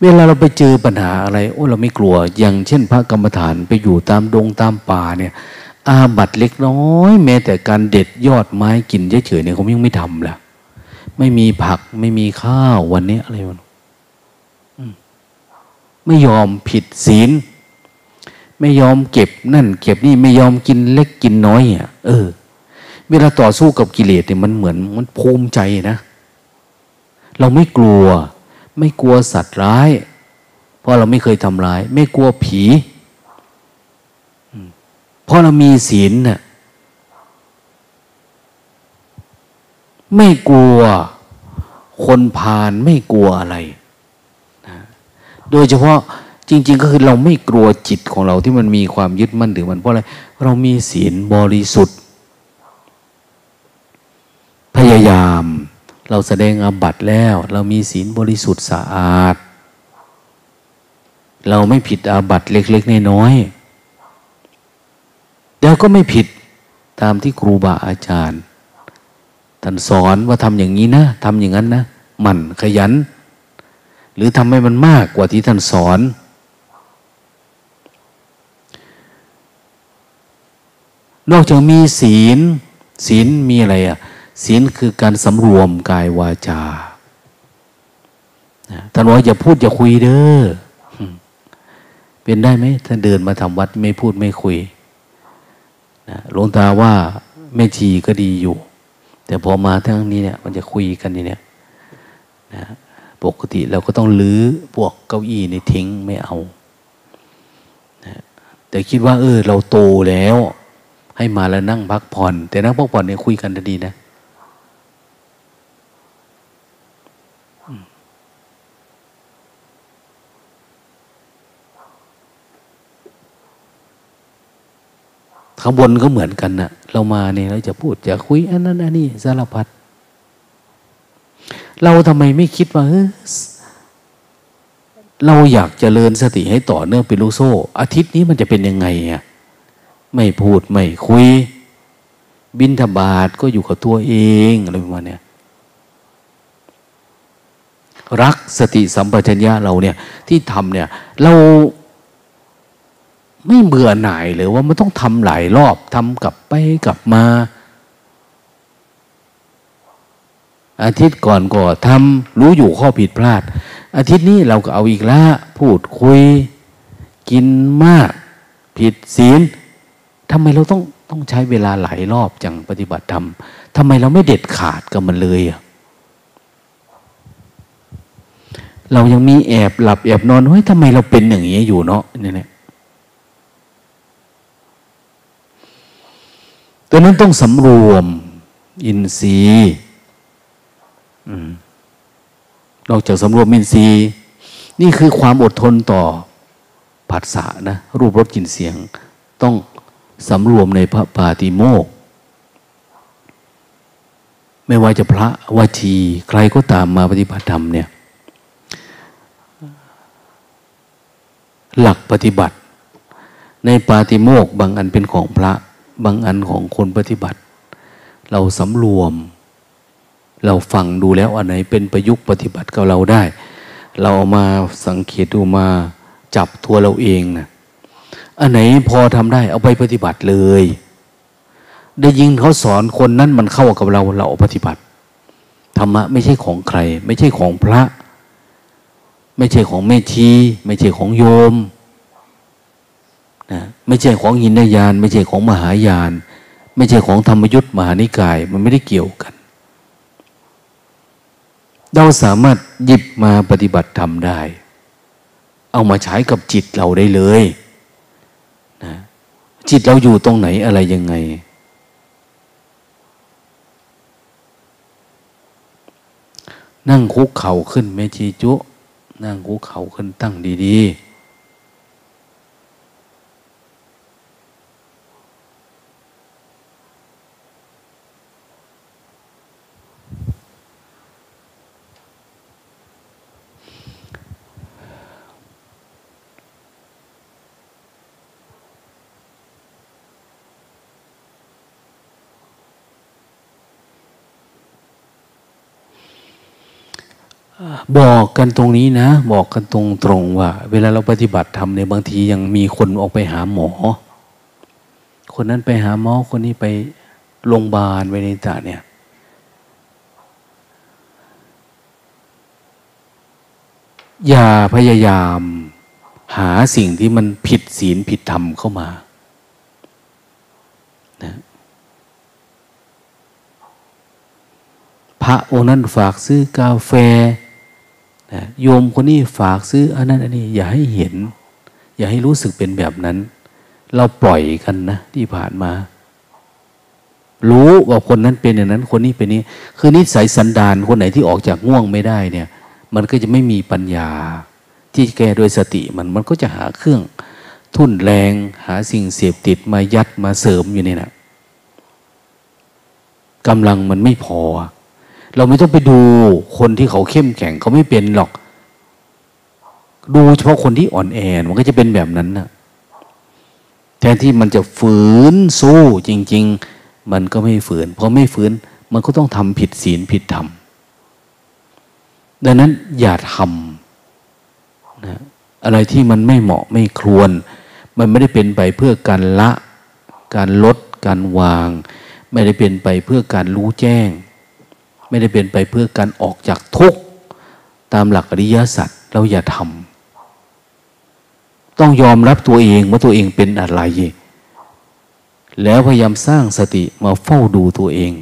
เวลาเราไปเจอปัญหาอะไร โอ้เราไม่กลัว อย่างเช่น พระกรรมฐานไปอยู่ตามดงตามป่าเนี่ย อาบัตเล็กน้อย แม้แต่การเด็ดยอดไม้กินเฉยๆเนี่ยเขายังไม่ทำละ ไม่มีผัก ไม่มีข้าววันนี้อะไรมันไม่ยอมผิดศีล ไม่ยอมเก็บนั่น เก็บนี่ไม่ยอมกินเล็กกินน้อยอะเออ เวลาต่อสู้กับกิเลสเนี่ยมันเหมือนมันภูมิใจนะ เราไม่กลัว ไม่กลัวสัตว์ร้าย เพราะเราไม่เคยทำร้าย ไม่กลัวผีเพราะเรามีศีลน่ะ ไม่กลัว คนพาลไม่กลัวอะไรนะโดยเฉพาะจริง ๆ ก็คือเราไม่กลัวจิตของเราที่มันมีความยึดมั่นถือมันเพราะอะไร เรามีศีลบริสุทธิ์ พยายาม เราแสดงอาบัตแล้ว เรามีศีลบริสุทธิ์สะอาด เราไม่ผิดอาบัตเล็กๆน้อยๆแล้วก็ไม่ผิดตามที่ครูบาอาจารย์ ท่านสอนว่าทำอย่างนี้นะทำอย่างนั้นนะหมั่นขยัน หรือทำให้มันมากกว่าที่ท่านสอน นอกจากมีศีล ศีลมีอะไรอะศีลคือการสำรวมกายวาจาท่านว่าอย่าพูดอย่าคุยเด้อเป็นได้ไหมถ้านเดินมาทำวัดไม่พูดไม่คุยหลวงตาว่าไม่ชีก็ดีอยู่ แต่พอมาทั้งนี้เนี่ย มันจะคุยกันดีเนี่ยนะปกติเราก็ต้องลื้อพวกเก้าอี้ในทิ้งไม่เอานะแต่คิดว่า เออ เราโตแล้ว ให้มาแล้วนั่งพักผ่อน แต่นั่งพักผ่อนเนี่ยคุยกันดีนะ ข้างบนก็เหมือนกันนะเรามาเนี่ยเราจะพูดจะคุยอันนั้นอันนี้สารพัดเราทำไมไม่คิดว่าเราอยากจเจริญสติให้ต่อเนื่องเป็นลูกโซ่ อาทิตย์นี้มันจะเป็นยังไงอะไม่พูดไม่คุย บินทบาทก็อยู่กับตัวเองอะไรประมาณนี้รักสติสัมปชัญญะเราเนี่ยที่ทำเนี่ย เรา ไม่เบื่อหน่ายเลยว่ามันต้องทำหลายรอบทำกลับไปกลับมา อาทิตย์ก่อนก็ทำรู้อยู่ข้อผิดพลาด อาทิตย์นี้เราก็เอาอีกละพูดคุย กินมาก ผิดศีลทำไมเราต้องต้องใช้เวลาหลายรอบจังปฏิบัติธรรมทำไมเราไม่เด็ดขาดกับมันเลยอะเรายังมีแอบหลับแอบนอนเฮ้ยทำไมเราเป็นอย่างนี้อยู่เนาะเนี่แหละ ตัวนั้นต้องสำรวม อินทรีย์นอกจากสำรวมอินทรีย์ นี่คือความอดทนต่อผัสสะนะ รูปรสกลิ่นเสียง ต้องสำรวมในพระปาติโมกไม่ว่าจะพระวชีใครก็ตามมาปฏิบัติธรรมเนี่ย หลักปฏิบัติ ในปาติโมกบางอันเป็นของพระ บางอันของคนปฏิบัติ เราสำรวม เราฟังดูแล้วอันไหนเป็นประยุกต์ปฏิบัติกับเราได้ เราเอามาสังเกตดูมาจับตัวเราเองนะอันไหนพอทำได้เอาไปปฏิบัติเลย ได้ยิงเขาสอนคนนั้นมันเข้ากับเราเราปฏิบัติธรรมะไม่ใช่ของใคร ไม่ใช่ของพระ ไม่ใช่ของแม่ชี ไม่ใช่ของโยม นะไม่ใช่ของหินนยาน ไม่ใช่ของมหายาน ไม่ใช่ของธรรมยุทธ์มหานิกาย มันไม่ได้เกี่ยวกัน เราสามารถหยิบมาปฏิบัติทำได้ เอามาใช้กับจิตเราได้เลยนะจิตเราอยู่ตรงไหนอะไรยังไงนั่งคุกเข่าขึ้นแม่ชีจุ นั่งคุกเข่าขึ้นตั้งดี ๆ บอกกันตรงนี้นะ บอกกันตรงตรงว่า เวลาเราปฏิบัติทำในบางทียังมีคนออกไปหาหมอ คนนั้นไปหาหมอคนนี้ไปโรงพยาบาลไปในตาเนี่ยอย่าพยายาม หาสิ่งที่มันผิดศีลผิดธรรมเข้ามานะพระองค์นั้นฝากซื้อกาแฟ นะโยมคนนี้ฝากซื้ออันนั้นอันนี้อย่าให้เห็น อย่าให้รู้สึกเป็นแบบนั้น เราปล่อยกันนะที่ผ่านมา รู้ว่าคนนั้นเป็นอย่างนั้น คนนี้เป็นนี้ คือนิสัยสันดานคนไหนที่ออกจากง่วงไม่ได้เนี่ย มันก็จะไม่มีปัญญา ที่แก้โดยสติมันมันก็จะหาเครื่อง ทุ่นแรงหาสิ่งเสพติดมายัดมาเสริมอยู่นี่นะกำลังมันไม่พอ เราไม่ต้องไปดูคนที่เขาเข้มแข็งเขาไม่เป็นหรอก ดูเฉพาะคนที่อ่อนแอมันก็จะเป็นแบบนั้นนะแทนที่มันจะฝืนสู้จริง ๆ มันก็ไม่ฝืนพอไม่ฝืนมันก็ต้องทำผิดศีลผิดธรรมดังนั้นอย่าทำนะอะไรที่มันไม่เหมาะไม่ควนมันไม่ได้เป็นไปเพื่อการละ การลด การวาง ไม่ได้เป็นไปเพื่อการรู้แจ้ง ไม่ได้เป็นไปเพื่อการออกจากทุกข์ตามหลักอริยสัจเราอย่าทำต้องยอมรับตัวเองว่าตัวเองเป็นอะไร แล้วพยายามสร้างสติมาเฝ้าดูตัวเอง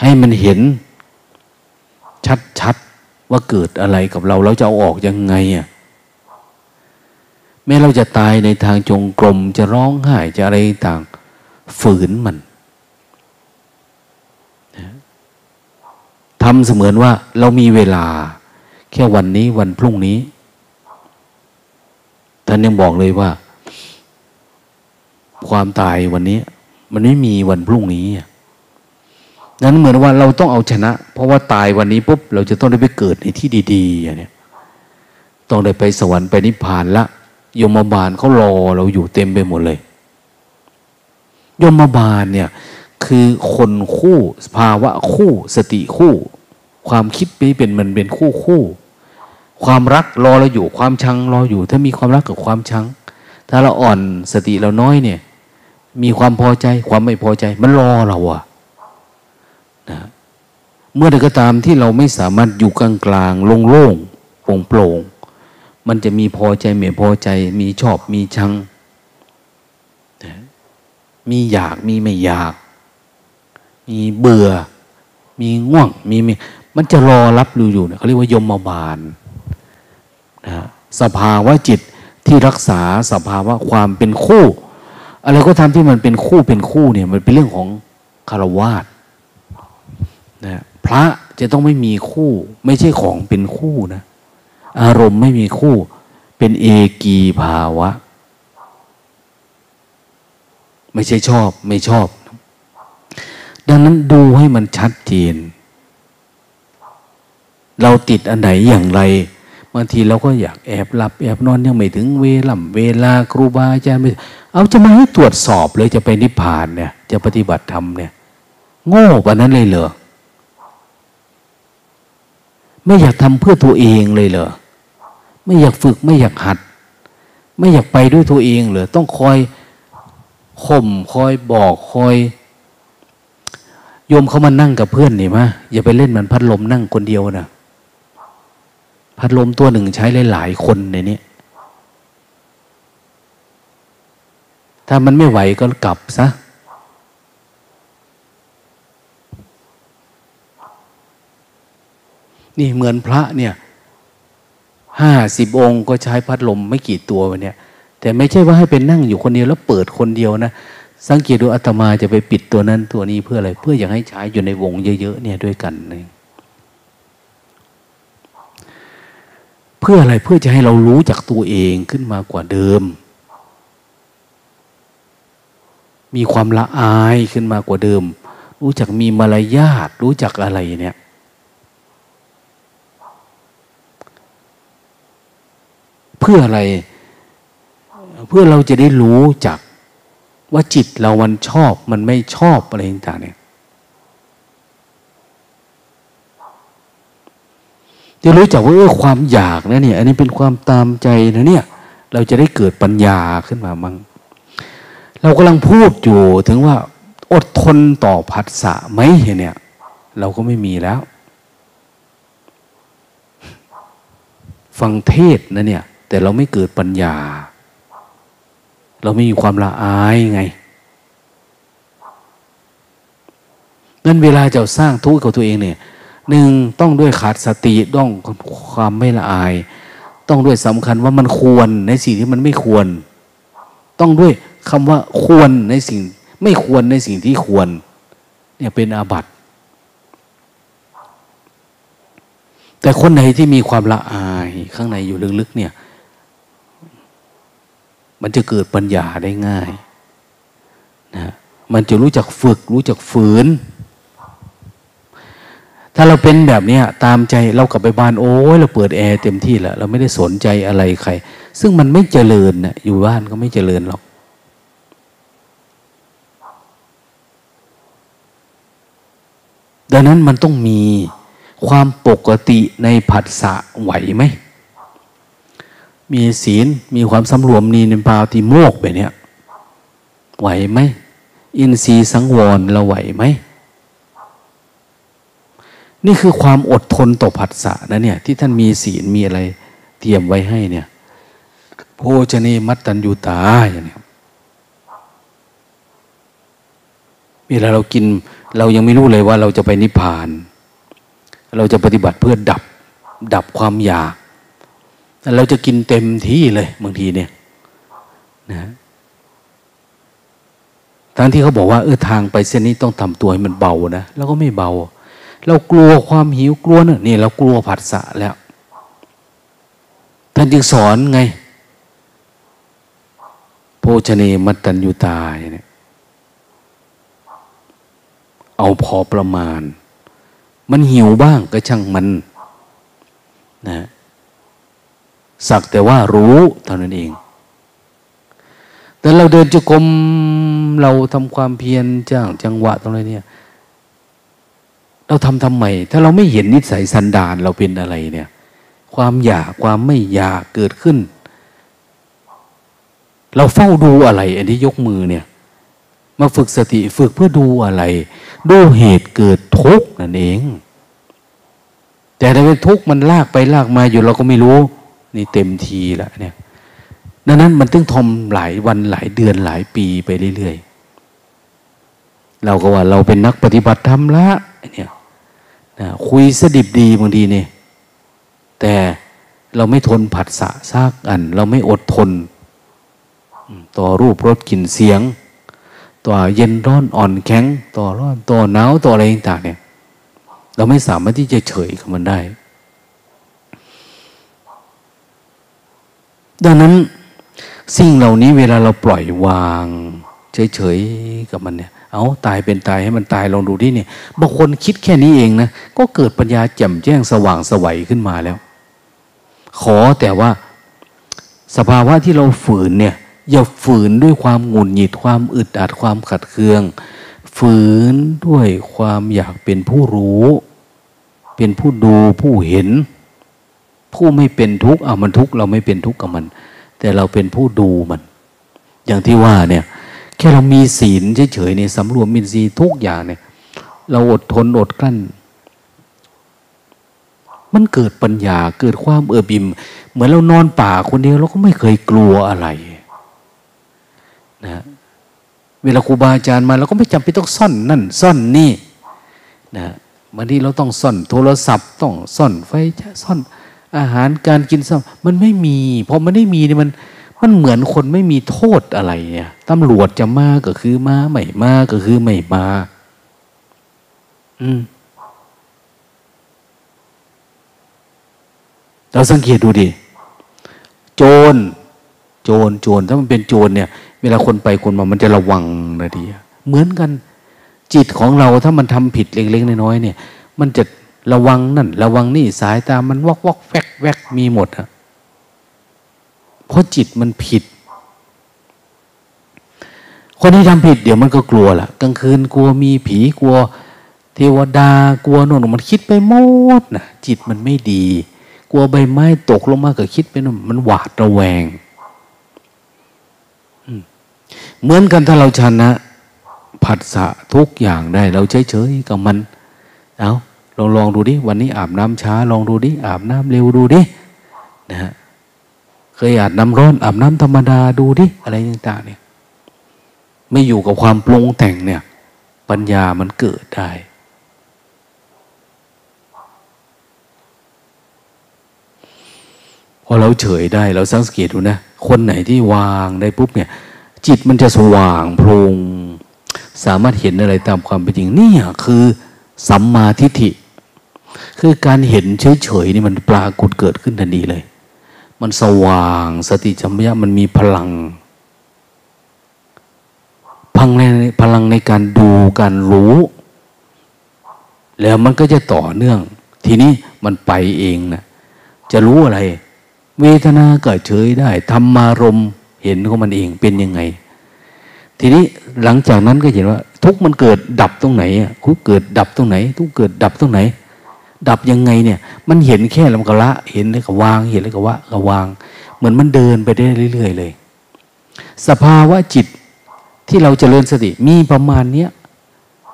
ให้มันเห็นชัดๆว่าเกิดอะไรกับเราเราจะเอาออกยังไงอะแม้เราจะตายในทางจงกรมจะร้องไห้จะอะไรต่างฝืนมัน ทำเสมือนว่าเรามีเวลา แค่วันนี้วันพรุ่งนี้ ท่านยังบอกเลยว่า ความตายวันนี้ มันไม่มีวันพรุ่งนี้นั้นเหมือนว่าเราต้องเอาชนะ เพราะว่าตายวันนี้ปุ๊บเราจะต้องได้ไปเกิดในที่ดีๆอย่างนี้ต้องได้ไปสวรรค์ไปนิพพานละยมบาลเขารอเราอยู่เต็มไปหมดเลย ยมบาลเนี่ย คือคนคู่ ภาวะคู่ สติคู่ ความคิดนี้เป็นมันเป็นคู่คู่ ความรักรอเราอยู่ ความชังรออยู่ ถ้ามีความรักกับความชัง ถ้าเราอ่อนสติเราน้อยเนี่ย มีความพอใจความไม่พอใจ มันรอเราอะนะเมื่อใดก็ตามที่เราไม่สามารถอยู่กลางกลางโล่งโล่งโปร่งโปร่งมันจะมีพอใจไม่พอใจ มีชอบมีชังนะมีอยากมีไม่อยาก มีเบื่อ มีง่วงมีมี มันจะรอรับรูอยู่เนี่ยเขาเรียกว่ายมบาลนะสภาวะจิตที่รักษาสภาวะความเป็นคู่ อะไรก็ทำที่มันเป็นคู่เป็นคู่เนี่ยมันเป็นเรื่องของคารวาสนะพระจะต้องไม่มีคู่ ไม่ใช่ของเป็นคู่นะ อารมณ์ไม่มีคู่ เป็นเอกีภาวะ ไม่ใช่ชอบไม่ชอบ ดังนั้นดูให้มันชัดเจน เราติดอันไหนอย่างไรบางทีเราก็อยากแอบหลับแอบนอนยังไม่ถึงเวลาเวลาครูบาอาจารย์ไม่เอาจะมาให้ตรวจสอบเลยจะไปนิพพานเนี่ย จะปฏิบัติธรรมเนี่ย โง่ปะนั้นเลยเหรอไม่อยากทำเพื่อตัวเองเลยเหรอไม่อยากฝึกไม่อยากหัด ไม่อยากไปด้วยตัวเองเหรอต้องคอยข่มคอยบอกคอย โยมเขามานั่งกับเพื่อนนี่มะอย่าไปเล่นมันพัดลมนั่งคนเดียวนะ พัดลมตัวหนึ่งใช้หลายๆคนในนี้ถ้ามันไม่ไหวก็กลับซะนี่เหมือนพระเนี่ยห้าสิบองค์ก็ใช้พัดลมไม่กี่ตัววันเนี่ย แต่ไม่ใช่ว่าให้เป็นนั่งอยู่คนเดียวแล้วเปิดคนเดียวนะ สังเกตดูอาตมาจะไปปิดตัวนั้นตัวนี้เพื่ออะไร เพื่ออยากให้ใช้อยู่ในวงเยอะๆเนี่ยด้วยกันเอง เพื่ออะไรเพื่อจะให้เรารู้จักตัวเองขึ้นมากว่าเดิม มีความละอายขึ้นมากว่าเดิม รู้จักมีมารยาทรู้จักอะไรเนี่ยเพื่ออะไร เพื่อเราจะได้รู้จักว่าจิตเรามันชอบมันไม่ชอบอะไรต่างๆเนี่ย จะรู้จักว่าเออความอยากนะเนี่ย อันนี้เป็นความตามใจนะเนี่ย เราจะได้เกิดปัญญาขึ้นมามั้งเรากำลังพูดอยู่ถึงว่า อดทนต่อผัสสะไหมเนี่ย เราก็ไม่มีแล้ว ฟังเทศนะเนี่ย แต่เราไม่เกิดปัญญา เราไม่มีความละอายไงนั่นเวลาจะสร้างทุกข์กับตัวเองเนี่ย หนึ่งต้องด้วยขาดสติต้องความไม่ละอาย ต้องด้วยสำคัญว่ามันควรในสิ่งที่มันไม่ควร ต้องด้วยคำว่าควรในสิ่ง ไม่ควรในสิ่งที่ควร เนี่ยเป็นอาบัติแต่คนไหนที่มีความละอายข้างในอยู่ลึกๆเนี่ย มันจะเกิดปัญญาได้ง่ายนะมันจะรู้จักฝึก รู้จักฝืน ถ้าเราเป็นแบบนี้ตามใจเรากลับไปบ้านโอ้ยเราเปิดแอร์เต็มที่แล้วเราไม่ได้สนใจอะไรใคร ซึ่งมันไม่เจริญนะอยู่บ้านก็ไม่เจริญหรอก ดังนั้นมันต้องมีความปกติในผัสสะไหวไหม มีศีลมีความสำรวมนีในปาติโมกไปเนี่ยไหวไหม อินทรีย์สังวรเราไหวไหม นี่คือความอดทนต่อผัสสะนะเนี่ย ที่ท่านมีศีลมีอะไร เตรียมไว้ให้เนี่ยโภชเนมัตตัญญูตาอย่างนี้เวลาเรากิน เรายังไม่รู้เลยว่าเราจะไปนิพพาน เราจะปฏิบัติเพื่อดับ ดับความอยากเราจะกินเต็มที่เลยบางทีเนี่ยนะทั้งที่เขาบอกว่าเออทางไปเส้นนี้ต้องทำตัวให้มันเบานะ แล้วก็ไม่เบา เรากลัวความหิวกลัวเนี่ยนี่เรากลัวผัสสะแล้วท่านจึงสอนไง โภชเนมัตตัญญูตาเนี่ยเอาพอประมาณ มันหิวบ้างก็ช่างมันนะสักแต่ว่ารู้เท่านั้นเอง แต่เราเดินจุกรมเราทำความเพียรจ้างจังหวะตรงนี้เนี่ย เราทำทำไม ถ้าเราไม่เห็นนิสัยสันดานเราเป็นอะไรเนี่ย ความอยากความไม่อยากเกิดขึ้น เราเฝ้าดูอะไร อันที่ยกมือเนี่ย มาฝึกสติฝึกเพื่อดูอะไร ดูเหตุเกิดทุกข์นั่นเอง แต่ถ้าเป็นทุกข์มันลากไปลากมาอยู่เราก็ไม่รู้ นี่เต็มทีละเนี่ยดังนั้นมันต้องทมหลายวันหลายเดือนหลายปีไปเรื่อยๆ เราก็ว่าเราเป็นนักปฏิบัติธรรมละเนี่ย นะคุยสดิบดีบางทีเนี่ยแต่เราไม่ทนผัสสะซากอัน เราไม่อดทน ต่อรูปรสกลิ่นเสียง ต่อเย็นร้อนอ่อนแข็ง ต่อร้อนต่อหนาวต่ออะไรต่างเนี่ยเราไม่สามารถที่จะเฉยกับมันได้ ดังนั้นสิ่งเหล่านี้เวลาเราปล่อยวาง เฉยๆกับมันเนี่ย เอาตายเป็นตายให้มันตายลองดูที่เนี่ยบางคนคิดแค่นี้เองนะก็เกิดปัญญาแจ่มแจ้งสว่างสวัยขึ้นมาแล้ว ขอแต่ว่าสภาวะที่เราฝืนเนี่ยอย่าฝืนด้วยความหงุดหงิดความอึดอัดความขัดเคือง ฝืนด้วยความอยากเป็นผู้รู้ เป็นผู้ดูผู้เห็น ผู้ไม่เป็นทุกข์เอามันทุกข์เราไม่เป็นทุกข์กับมัน แต่เราเป็นผู้ดูมัน อย่างที่ว่าเนี่ย แค่เรามีศีลเฉยๆเนี่ยสำรวมมินทรีย์ทุกอย่างเนี่ย เราอดทนอดกลั้น มันเกิดปัญญาเกิดความเอือบิม เหมือนเรานอนป่าคนเดียวเราก็ไม่เคยกลัวอะไรนะเวลาครูบาอาจารย์มาเราก็ไม่จำเป็นต้องซ่อนนั่นซ่อนนี่นะบางทีเราต้องซ่อนโทรศัพท์ต้องซ่อนไฟซ่อนอาหารการกินซ้ำมันไม่มีพอมันไม่มีเนี่ยมัน มันเหมือนคนไม่มีโทษอะไรเนี่ยตำรวจจะมาก็คือมาไม่มาก็คือไม่มา อืมเราสังเกตดูดิ โจร โจร โจร ถ้ามันเป็นโจรเนี่ย เวลาคนไปคนมา มันจะระวังนะดีเหมือนกัน จิตของเราถ้ามันทำผิดเล็กๆน้อยๆเนี่ย มันจะระวังนั่น ระวังนี่สายตา มันวอกวอกแวกแวกมีหมดอะ เพราะจิตมันผิด คนที่ทำผิดเดี๋ยวมันก็กลัวล่ะ กลางคืนกลัวมีผีกลัว เทวดากลัวโน่นมันคิดไปหมดนะจิตมันไม่ดี กลัวใบไม้ตกลงมาก็คิดไปน่นมันหวาดระแวงเหมือนกันถ้าเราชนะผัสสะทุกอย่างได้ เราเฉยๆกับมันเอาลองลองดูดิ วันนี้อาบน้ำช้า ลองดูดิ อาบน้ำเร็วดูดิ นะฮะ เคยอาบน้ำร้อนอาบน้ำธรรมดาดูดิอะไรต่างๆเนี่ย ไม่อยู่กับความปรุงแต่งเนี่ย ปัญญามันเกิดได้ พอเราเฉยได้เราสังเกตดูนะคนไหนที่วางได้ปุ๊บเนี่ย จิตมันจะสว่างโพลงสามารถเห็นอะไรตามความเป็นจริงนี่คือสัมมาทิฏฐิ คือการเห็นเฉยๆนี่มันปรากฏเกิดขึ้นทันทีเลย มันสว่าง สติจัมยะมันมีพลังพลังในพลังในการดูการรู้ แล้วมันก็จะต่อเนื่อง ทีนี้มันไปเองนะจะรู้อะไร เวทนาก็เฉยได้ธรรมารมเห็นของมันเองเป็นยังไง ทีนี้หลังจากนั้นก็เห็นว่า ทุกมันเกิดดับตรงไหนอะทุกเกิดดับตรงไหน ทุกเกิดดับตรงไหน ดับยังไงเนี่ย มันเห็นแค่ลำกะละเห็นแล้วก็วาง เห็นแล้วก็วะก็วาง เหมือนมันเดินไปได้เรื่อยๆเลย สภาวะจิตที่เราจเจริญสติมีประมาณเนี้ย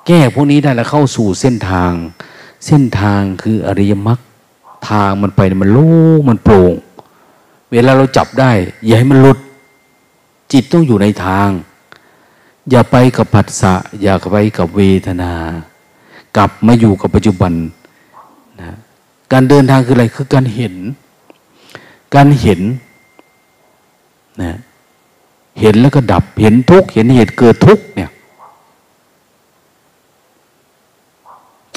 แก้พวกนี้ได้แล้วเข้าสู่เส้นทาง เส้นทางคืออริยมรรคทางมันไปมันโล่งมันโปร่ง เวลาเราจับได้ อย่าให้มันหลุด จิตต้องอยู่ในทาง อย่าไปกับผัสสะอย่าไปกับเวทนา กลับมาอยู่กับปัจจุบัน นะการเดินทางคืออะไรคือการเห็น การเห็นนะเห็นแล้วก็ดับเห็นทุกเห็นเหตุเกิดทุกเนี่ย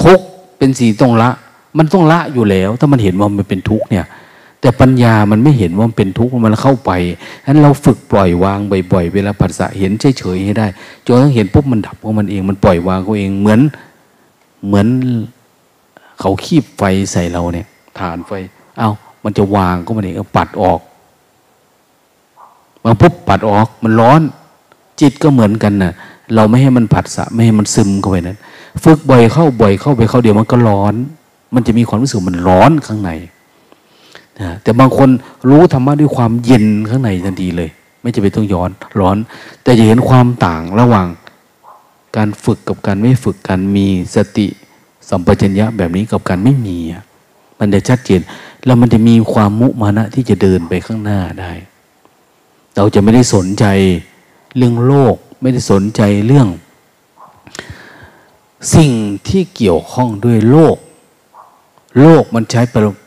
ทุกเป็นสีต้องละ มันต้องละอยู่แล้ว ถ้ามันเห็นว่ามันเป็นทุกเนี่ย แต่ปัญญามันไม่เห็นว่ามันเป็นทุกข์มันเข้าไปฉะนั้นเราฝึกปล่อยวางบ่อยๆเวลาผัสสะเห็นเฉยๆให้ได้จนทั้งเห็นปุ๊บมันดับของมันเอง มันปล่อยวางเขาเองเหมือนเหมือน เขาคีบไฟใส่เราเนี่ยฐานไฟ เอา้า มันจะวางก็มันเองปัดออกมาปุ๊บปัดออก มันร้อน จิตก็เหมือนกันนะ่ะ เราไม่ให้มันผัดสะ ไม่ให้มันซึมเข้าไปนั้น ฝึกบ่อยเข้าบ่อยเข้าไปเข้าเดี๋ยวมันก็ร้อน มันจะมีความรู้สึกมันร้อนข้างในนะแต่บางคนรู้ธรรมะด้วยความเย็นข้างในทันทีเลย ไม่จะไปต้องย้อนร้อน แต่จะเห็นความต่างระหว่าง การฝึกกับการไม่ฝึกการมีสติ สัมปชัญญะแบบนี้กับการไม่มีมันจะชัดเจน แล้วมันจะมีความมุมานะที่จะเดินไปข้างหน้าได้ เราจะไม่ได้สนใจเรื่องโลก ไม่ได้สนใจเรื่อง สิ่งที่เกี่ยวข้องด้วยโลก โลกมันใช้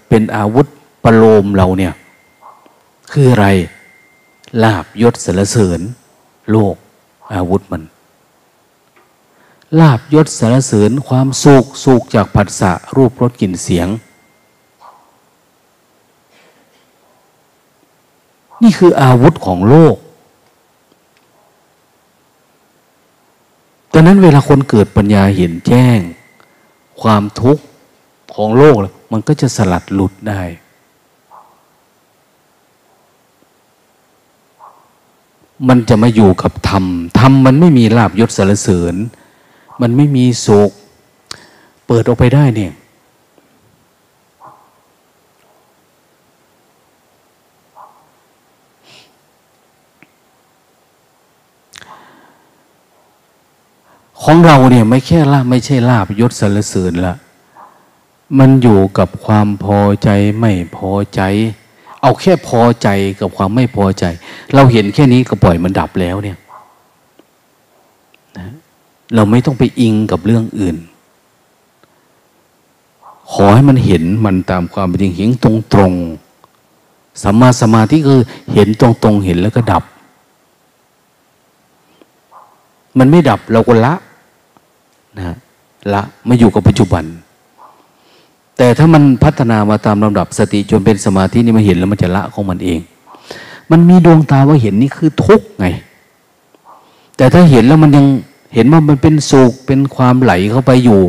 เป็นอาวุธประโลมเราเนี่ย คืออะไรลาบยศสรรเสริญ โลกอาวุธมัน ลาบยศสารเสริญความสุขสุขจากผัสสะรูปรสกลิ่นเสียง นี่คืออาวุธของโลกดังนั้นเวลาคนเกิดปัญญาเห็นแจ้ง ความทุกข์ของโลกมันก็จะสลัดหลุดได้ มันจะมาอยู่กับธรรม ธรรมมันไม่มีลาบยศสารเสริญ มันไม่มีโศก เปิดออกไปได้เนี่ย ของเราเนี่ยไม่แค่ลาบไม่ใช่ลาบยศสรรเสริญละมันอยู่กับความพอใจไม่พอใจ เอาแค่พอใจกับความไม่พอใจ เราเห็นแค่นี้ก็ปล่อยมันดับแล้วเนี่ย เราไม่ต้องไปอิงกับเรื่องอื่น ขอให้มันเห็นมันตามความเป็นจริงเห็นตรงตรงสัมมาสมาธิคือเห็นตรงตรงเห็นแล้วก็ดับ มันไม่ดับเราก็ละนะละไม่อยู่กับปัจจุบัน แต่ถ้ามันพัฒนามาตามลำดับสติจนเป็นสมาธินี่มาเห็นแล้วมันจะละของมันเอง มันมีดวงตาว่าเห็นนี่คือทุกข์ไง แต่ถ้าเห็นแล้วมันยัง เห็นว่ามันเป็นสุขเป็นความไหลเข้าไปอยู่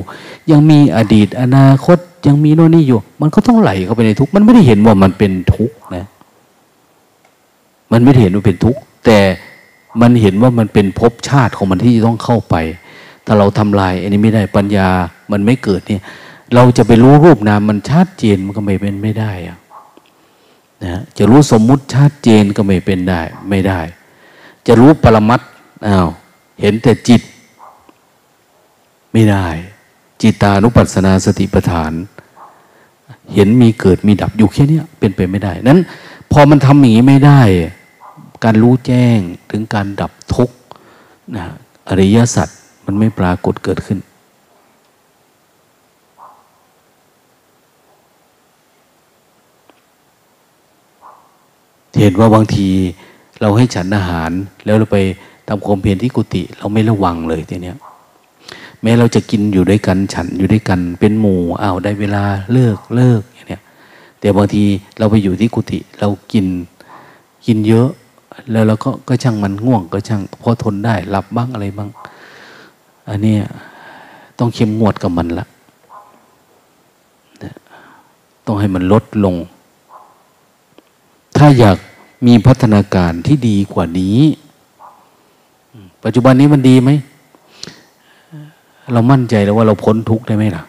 ยังมีอดีตอนาคตยังมีโน่นนี่อยู่ มันก็ต้องไหลเข้าไปในทุกข์มันไม่ได้เห็นว่ามันเป็นทุกข์นะ มันไม่ได้เห็นว่าเป็นทุกข์แต่มันเห็นว่ามันเป็นภพชาติของมันที่จะต้องเข้าไป ถ้าเราทำลายอันนี้ไม่ได้ปัญญามันไม่เกิดเนี่ย เราจะไปรู้รูปนามมันชัดเจนมันก็ไม่เป็นไม่ได้อะนะจะรู้สมมุติชัดเจนก็ไม่เป็นได้ ไม่ได้ จะรู้ปรมัตอ้าวเห็นแต่จิต ไม่ได้ จิตานุปัสสนาสติปัฏฐาน เห็นมีเกิดมีดับอยู่แค่นี้เป็นไปไม่ได้ นั้น พอมันทำอย่างนี้ไม่ได้ การรู้แจ้งถึงการดับทุกข์นะอริยสัจมันไม่ปรากฏเกิดขึ้นเห็นว่าบางทีเราให้ฉันอาหาร แล้วเราไปทำความเพียรที่กุฏิเราไม่ระวังเลยทีเนี้ย แม้เราจะกินอยู่ด้วยกันฉันอยู่ด้วยกัน เป็นหมู่อ้าวได้เวลาเลิกเลิกอย่างเนี้ยแต่บางทีเราไปอยู่ที่กุฏิเรากินกินเยอะ แล้วเราก็ก็ช่างมันง่วงก็ช่างพอทนได้หลับบ้างอะไรบ้าง อันนี้ต้องเข้มงวดกับมันละต้องให้มันลดลง ถ้าอยากมีพัฒนาการที่ดีกว่านี้ ปัจจุบันนี้มันดีไหม เรามั่นใจแล้วว่าเราพ้นทุกข์ได้ไหมล่ะ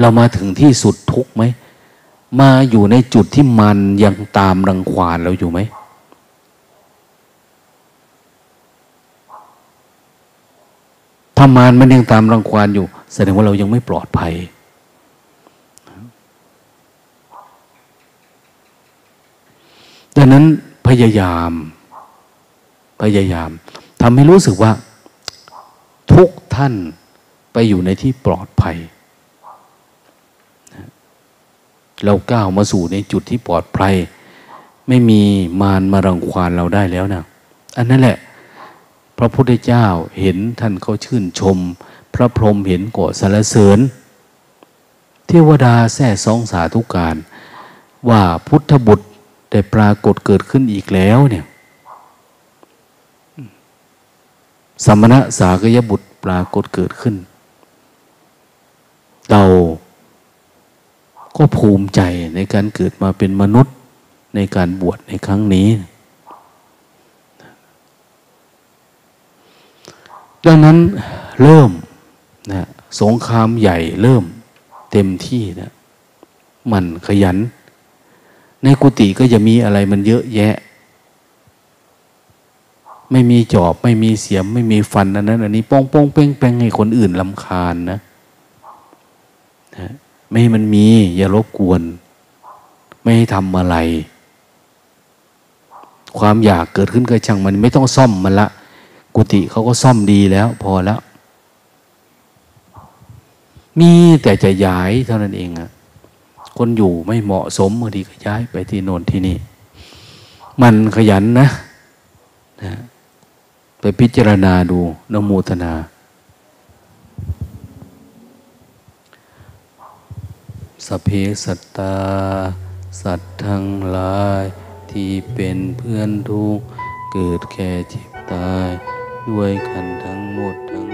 เรามาถึงที่สุดทุกข์ไหม มาอยู่ในจุดที่มันยังตามรังควานเราอยู่ไหม ถ้ามานมันยังตามรังควานอยู่ แสดงว่าเรายังไม่ปลอดภัย ดังนั้นพยายาม พยายามทำให้รู้สึกว่า ทุกท่านไปอยู่ในที่ปลอดภัย เราก้าวมาสู่ในจุดที่ปลอดภัย ไม่มีมารมารังควานเราได้แล้วนะอันนั้นแหละ พระพุทธเจ้าเห็นท่านเขาชื่นชม พระพรหมเห็นก่อสารเสริญ เทวดาแท้ซองสาธุการ ว่าพุทธบุตรได้ปรากฏเกิดขึ้นอีกแล้วเนี่ย สมณะสากยบุตรปรากฏเกิดขึ้น เราก็ภูมิใจในการเกิดมาเป็นมนุษย์ในการบวชในครั้งนี้ ดังนั้นเริ่มนะสงครามใหญ่เริ่มเต็มที่นะมันขยัน ในกุฏิก็จะมีอะไรมันเยอะแยะ ไม่มีจอบ ไม่มีเสียม ไม่มีฟันอันนั้นอันนี้ป้องป้องเป้งเป้งให้คนอื่นลำคาญนะนะไม่ให้มันมีอย่ารบกวน ไม่ให้ทำอะไร ความอยากเกิดขึ้นก็ช่างมันไม่ต้องซ่อมมันละ กุฏิเขาก็ซ่อมดีแล้ว พอแล้ว มีแต่จะย้ายเท่านั้นเองอะคนอยู่ไม่เหมาะสมบางทีก็ย้ายไปที่โน่นที่นี่ มันขยันนะนะ ไปพิจารณาดูนโมทนา สเพสัตตา สัตว์ทั้งหลาย ที่เป็นเพื่อนทุกข์เกิดแก่เจ็บตาย ด้วยกันทั้งหมดทั้ง